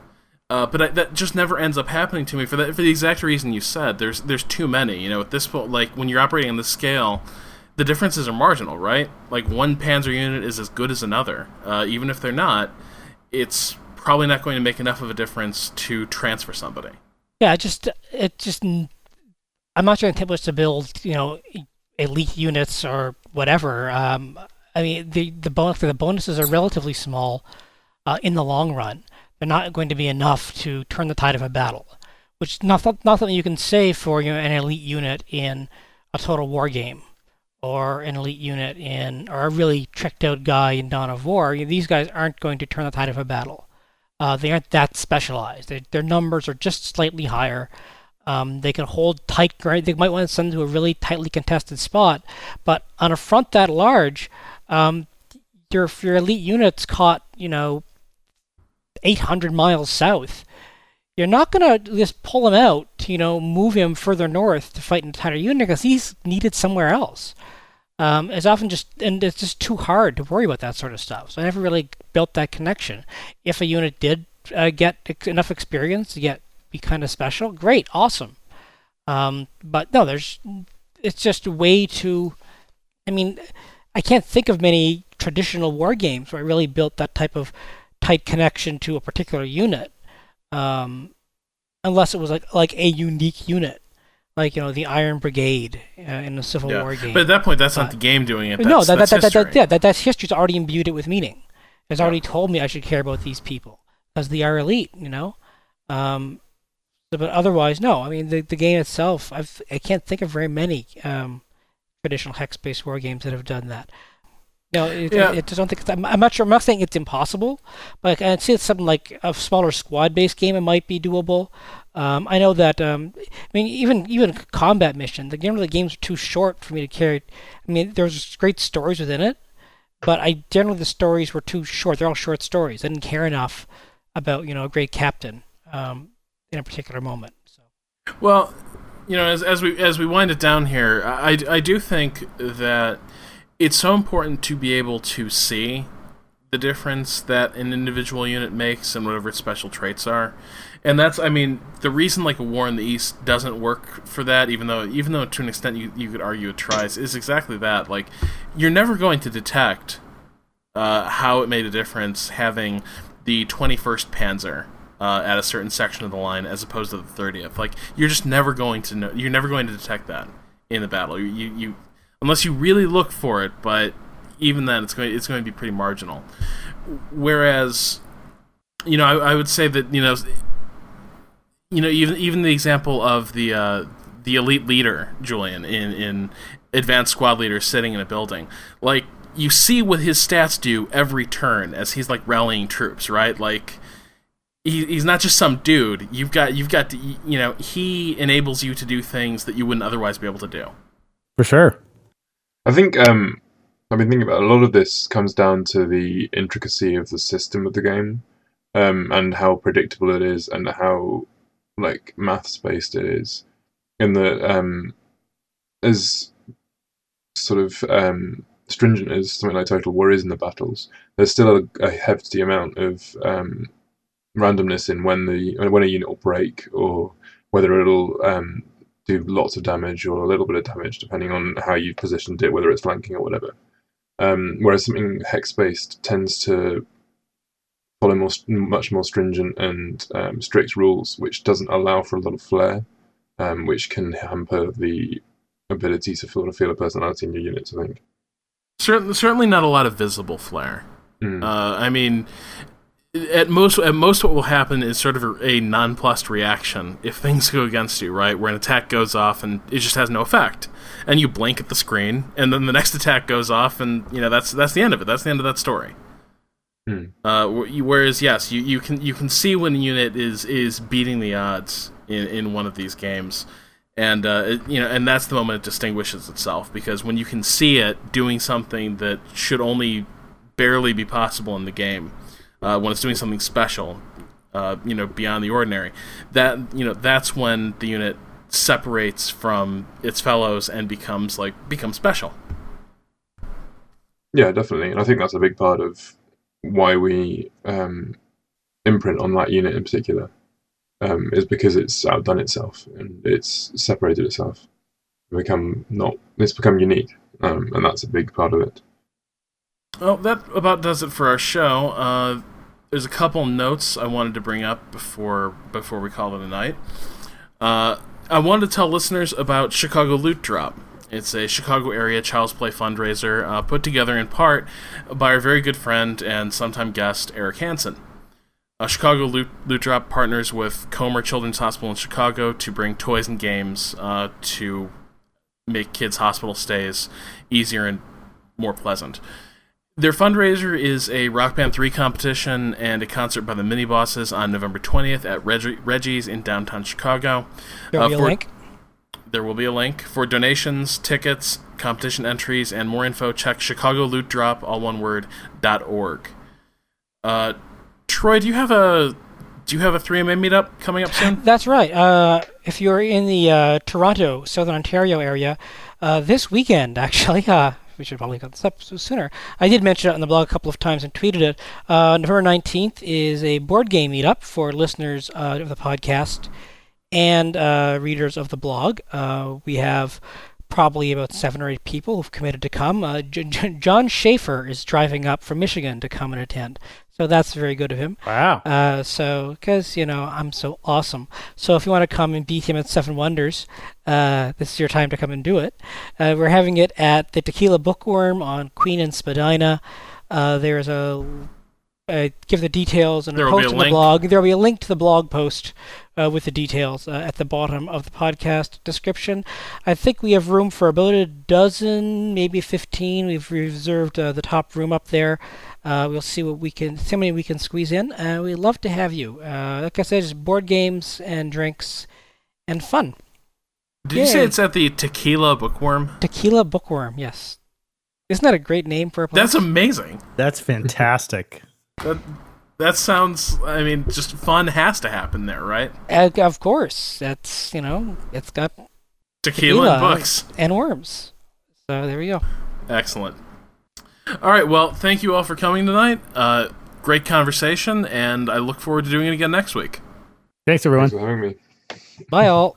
Uh, but I, that just never ends up happening to me for that for the exact reason you said. There's there's too many. You know, at this point, like when you're operating on this scale, the differences are marginal, right? Like one Panzer unit is as good as another. Uh, even if they're not, it's probably not going to make enough of a difference to transfer somebody. Yeah, just it just I'm not sure was to build you know elite units or whatever. Um, I mean the the bonus the bonuses are relatively small uh, in the long run. They're not going to be enough to turn the tide of a battle, which is not not something you can say for you know, an elite unit in a total war game or an elite unit in, or a really tricked out guy in Dawn of War, these guys aren't going to turn the tide of a battle. Uh, they aren't that specialized. They, their numbers are just slightly higher. Um, they can hold tight. They might want to send them to a really tightly contested spot, but on a front that large, um, your your elite units caught you know 800 miles south. You're not gonna just pull him out, to, you know, move him further north to fight an entire unit because he's needed somewhere else. Um, it's often just and it's just too hard to worry about that sort of stuff. So I never really built that connection. If a unit did uh, get enough experience to get be kind of special, great, awesome. Um, but no, there's it's just way too. I mean, I can't think of many traditional war games where I really built that type of tight connection to a particular unit, um, unless it was like like a unique unit, like you know the Iron Brigade uh, in the Civil Yeah. War game. But at that point, that's not the game doing it. That's, no, that, that's that, that, that, yeah, that, that's history's already imbued it with meaning. It's Yeah. already told me I should care about these people because they are elite, you know. Um, but otherwise, no. I mean, the the game itself, I've I can't think of very many um, traditional hex-based war games that have done that. No, it, Yeah. I, I don't think it's, I'm, I'm not sure. I'm not saying it's impossible, but I'd say it's something like a smaller squad-based game. It might be doable. Um, I know that. Um, I mean, even even combat mission. The generally the games are too short for me to carry. I mean, there's great stories within it, but I generally the stories were too short. They're all short stories. I didn't care enough about you know a great captain um, in a particular moment. So Well, you know, as, as we as we wind it down here, I, I do think that it's so important to be able to see the difference that an individual unit makes and whatever its special traits are. And that's, I mean, the reason like a war in the East doesn't work for that, even though even though to an extent you, you could argue it tries, is exactly that. Like, you're never going to detect uh, how it made a difference having the 21st Panzer uh, at a certain section of the line as opposed to the 30th. Like you're just never going to know. You're never going to detect that in the battle. You, you, you unless you really look for it. But even then, it's going it's going to be pretty marginal. Whereas, you know, I, I would say that you know, you know, even even the example of the uh, the elite leader Julian in in advanced squad leader sitting in a building, like you see what his stats do every turn as he's like rallying troops, right? Like he, he's not just some dude. You've got you've got to, you know he enables you to do things that you wouldn't otherwise be able to do. For sure. I think um, I've been thinking about a lot of this comes down to the intricacy of the system of the game, um, and how predictable it is, and how like maths based it is. In that, um, as sort of um, stringent as something like Total War is in the battles, there's still a, a hefty amount of um, randomness in when the when a unit will break or whether it'll um, do lots of damage or a little bit of damage depending on how you've positioned it, whether it's flanking or whatever. Um, whereas something hex based tends to follow more, much more stringent and um, strict rules, which doesn't allow for a lot of flair, um, which can hamper the ability to feel, feel a personality in your units. I think. Certainly, certainly not a lot of visible flair. Mm. Uh, I mean, at most, at most, what will happen is sort of a, a nonplussed reaction if things go against you, right? Where an attack goes off and it just has no effect, and you blink at the screen, and then the next [laughs] attack goes off, and you know that's that's the end of it. That's the end of that story. Hmm. Uh, whereas, yes, you, you can you can see when a unit is is beating the odds in, in one of these games, and uh, it, you know, and that's the moment it distinguishes itself because when you can see it doing something that should only barely be possible in the game, uh, when it's doing something special, uh, you know, beyond the ordinary, that you know that's when the unit separates from its fellows and becomes like becomes special. Yeah, definitely, and I think that's a big part of why we um, imprint on that unit in particular, um, is because it's outdone itself and it's separated itself, become not it's become unique, um, and that's a big part of it. Well, that about does it for our show. Uh, there's a couple notes I wanted to bring up before before we call it a night. Uh, I wanted to tell listeners about Chicago Loot Drop. It's a Chicago area child's play fundraiser uh, put together in part by our very good friend and sometime guest Eric Hansen. Uh, Chicago Loot, Loot Drop partners with Comer Children's Hospital in Chicago to bring toys and games uh, to make kids' hospital stays easier and more pleasant. Their fundraiser is a Rock Band 3 competition and a concert by the Mini Bosses on November 20th at Reg- Reggie's in downtown Chicago. There'll uh, be a link. There will be a link. For donations, tickets, competition entries, and more info, check Chicago Loot Drop, all one word, dot org. Uh, Troy, do you have a do you have a 3MA meetup coming up soon? That's right. Uh, if you're in the uh, Toronto, Southern Ontario area, uh, this weekend, actually, uh, we should probably got this up sooner. I did mention it on the blog a couple of times and tweeted it. Uh, November 19th is a board game meetup for listeners uh, of the podcast and uh, readers of the blog. Uh, we have probably about seven or eight people who've committed to come. Uh, J- J- John Schaefer is driving up from Michigan to come and attend. So that's very good of him. Wow. Uh, so, because, you know, I'm so awesome. So if you want to come and beat him at Seven Wonders, uh, this is your time to come and do it. Uh, we're having it at the Tequila Bookworm on Queen and Spadina. Uh, there's a uh, give the details and there post on the blog. There will be a link to the blog post uh, with the details uh, at the bottom of the podcast description. I think we have room for about a dozen, maybe 15. We've reserved uh, the top room up there. Uh, we'll see what we can, see how many we can squeeze in. Uh, we'd love to have you. like I said, just board games and drinks and fun. Did Yay. you say it's at the Tequila Bookworm? Tequila Bookworm, yes. Isn't that a great name for a place? That's amazing. That's fantastic. [laughs] That that sounds. I mean, just fun has to happen there, right? Uh, of course, that's you know, it's got tequila, tequila and books and worms. So there we go. Excellent. All right. Well, thank you all for coming tonight. Uh, great conversation, and I look forward to doing it again next week. Thanks, everyone. Thanks for having me. Bye, all.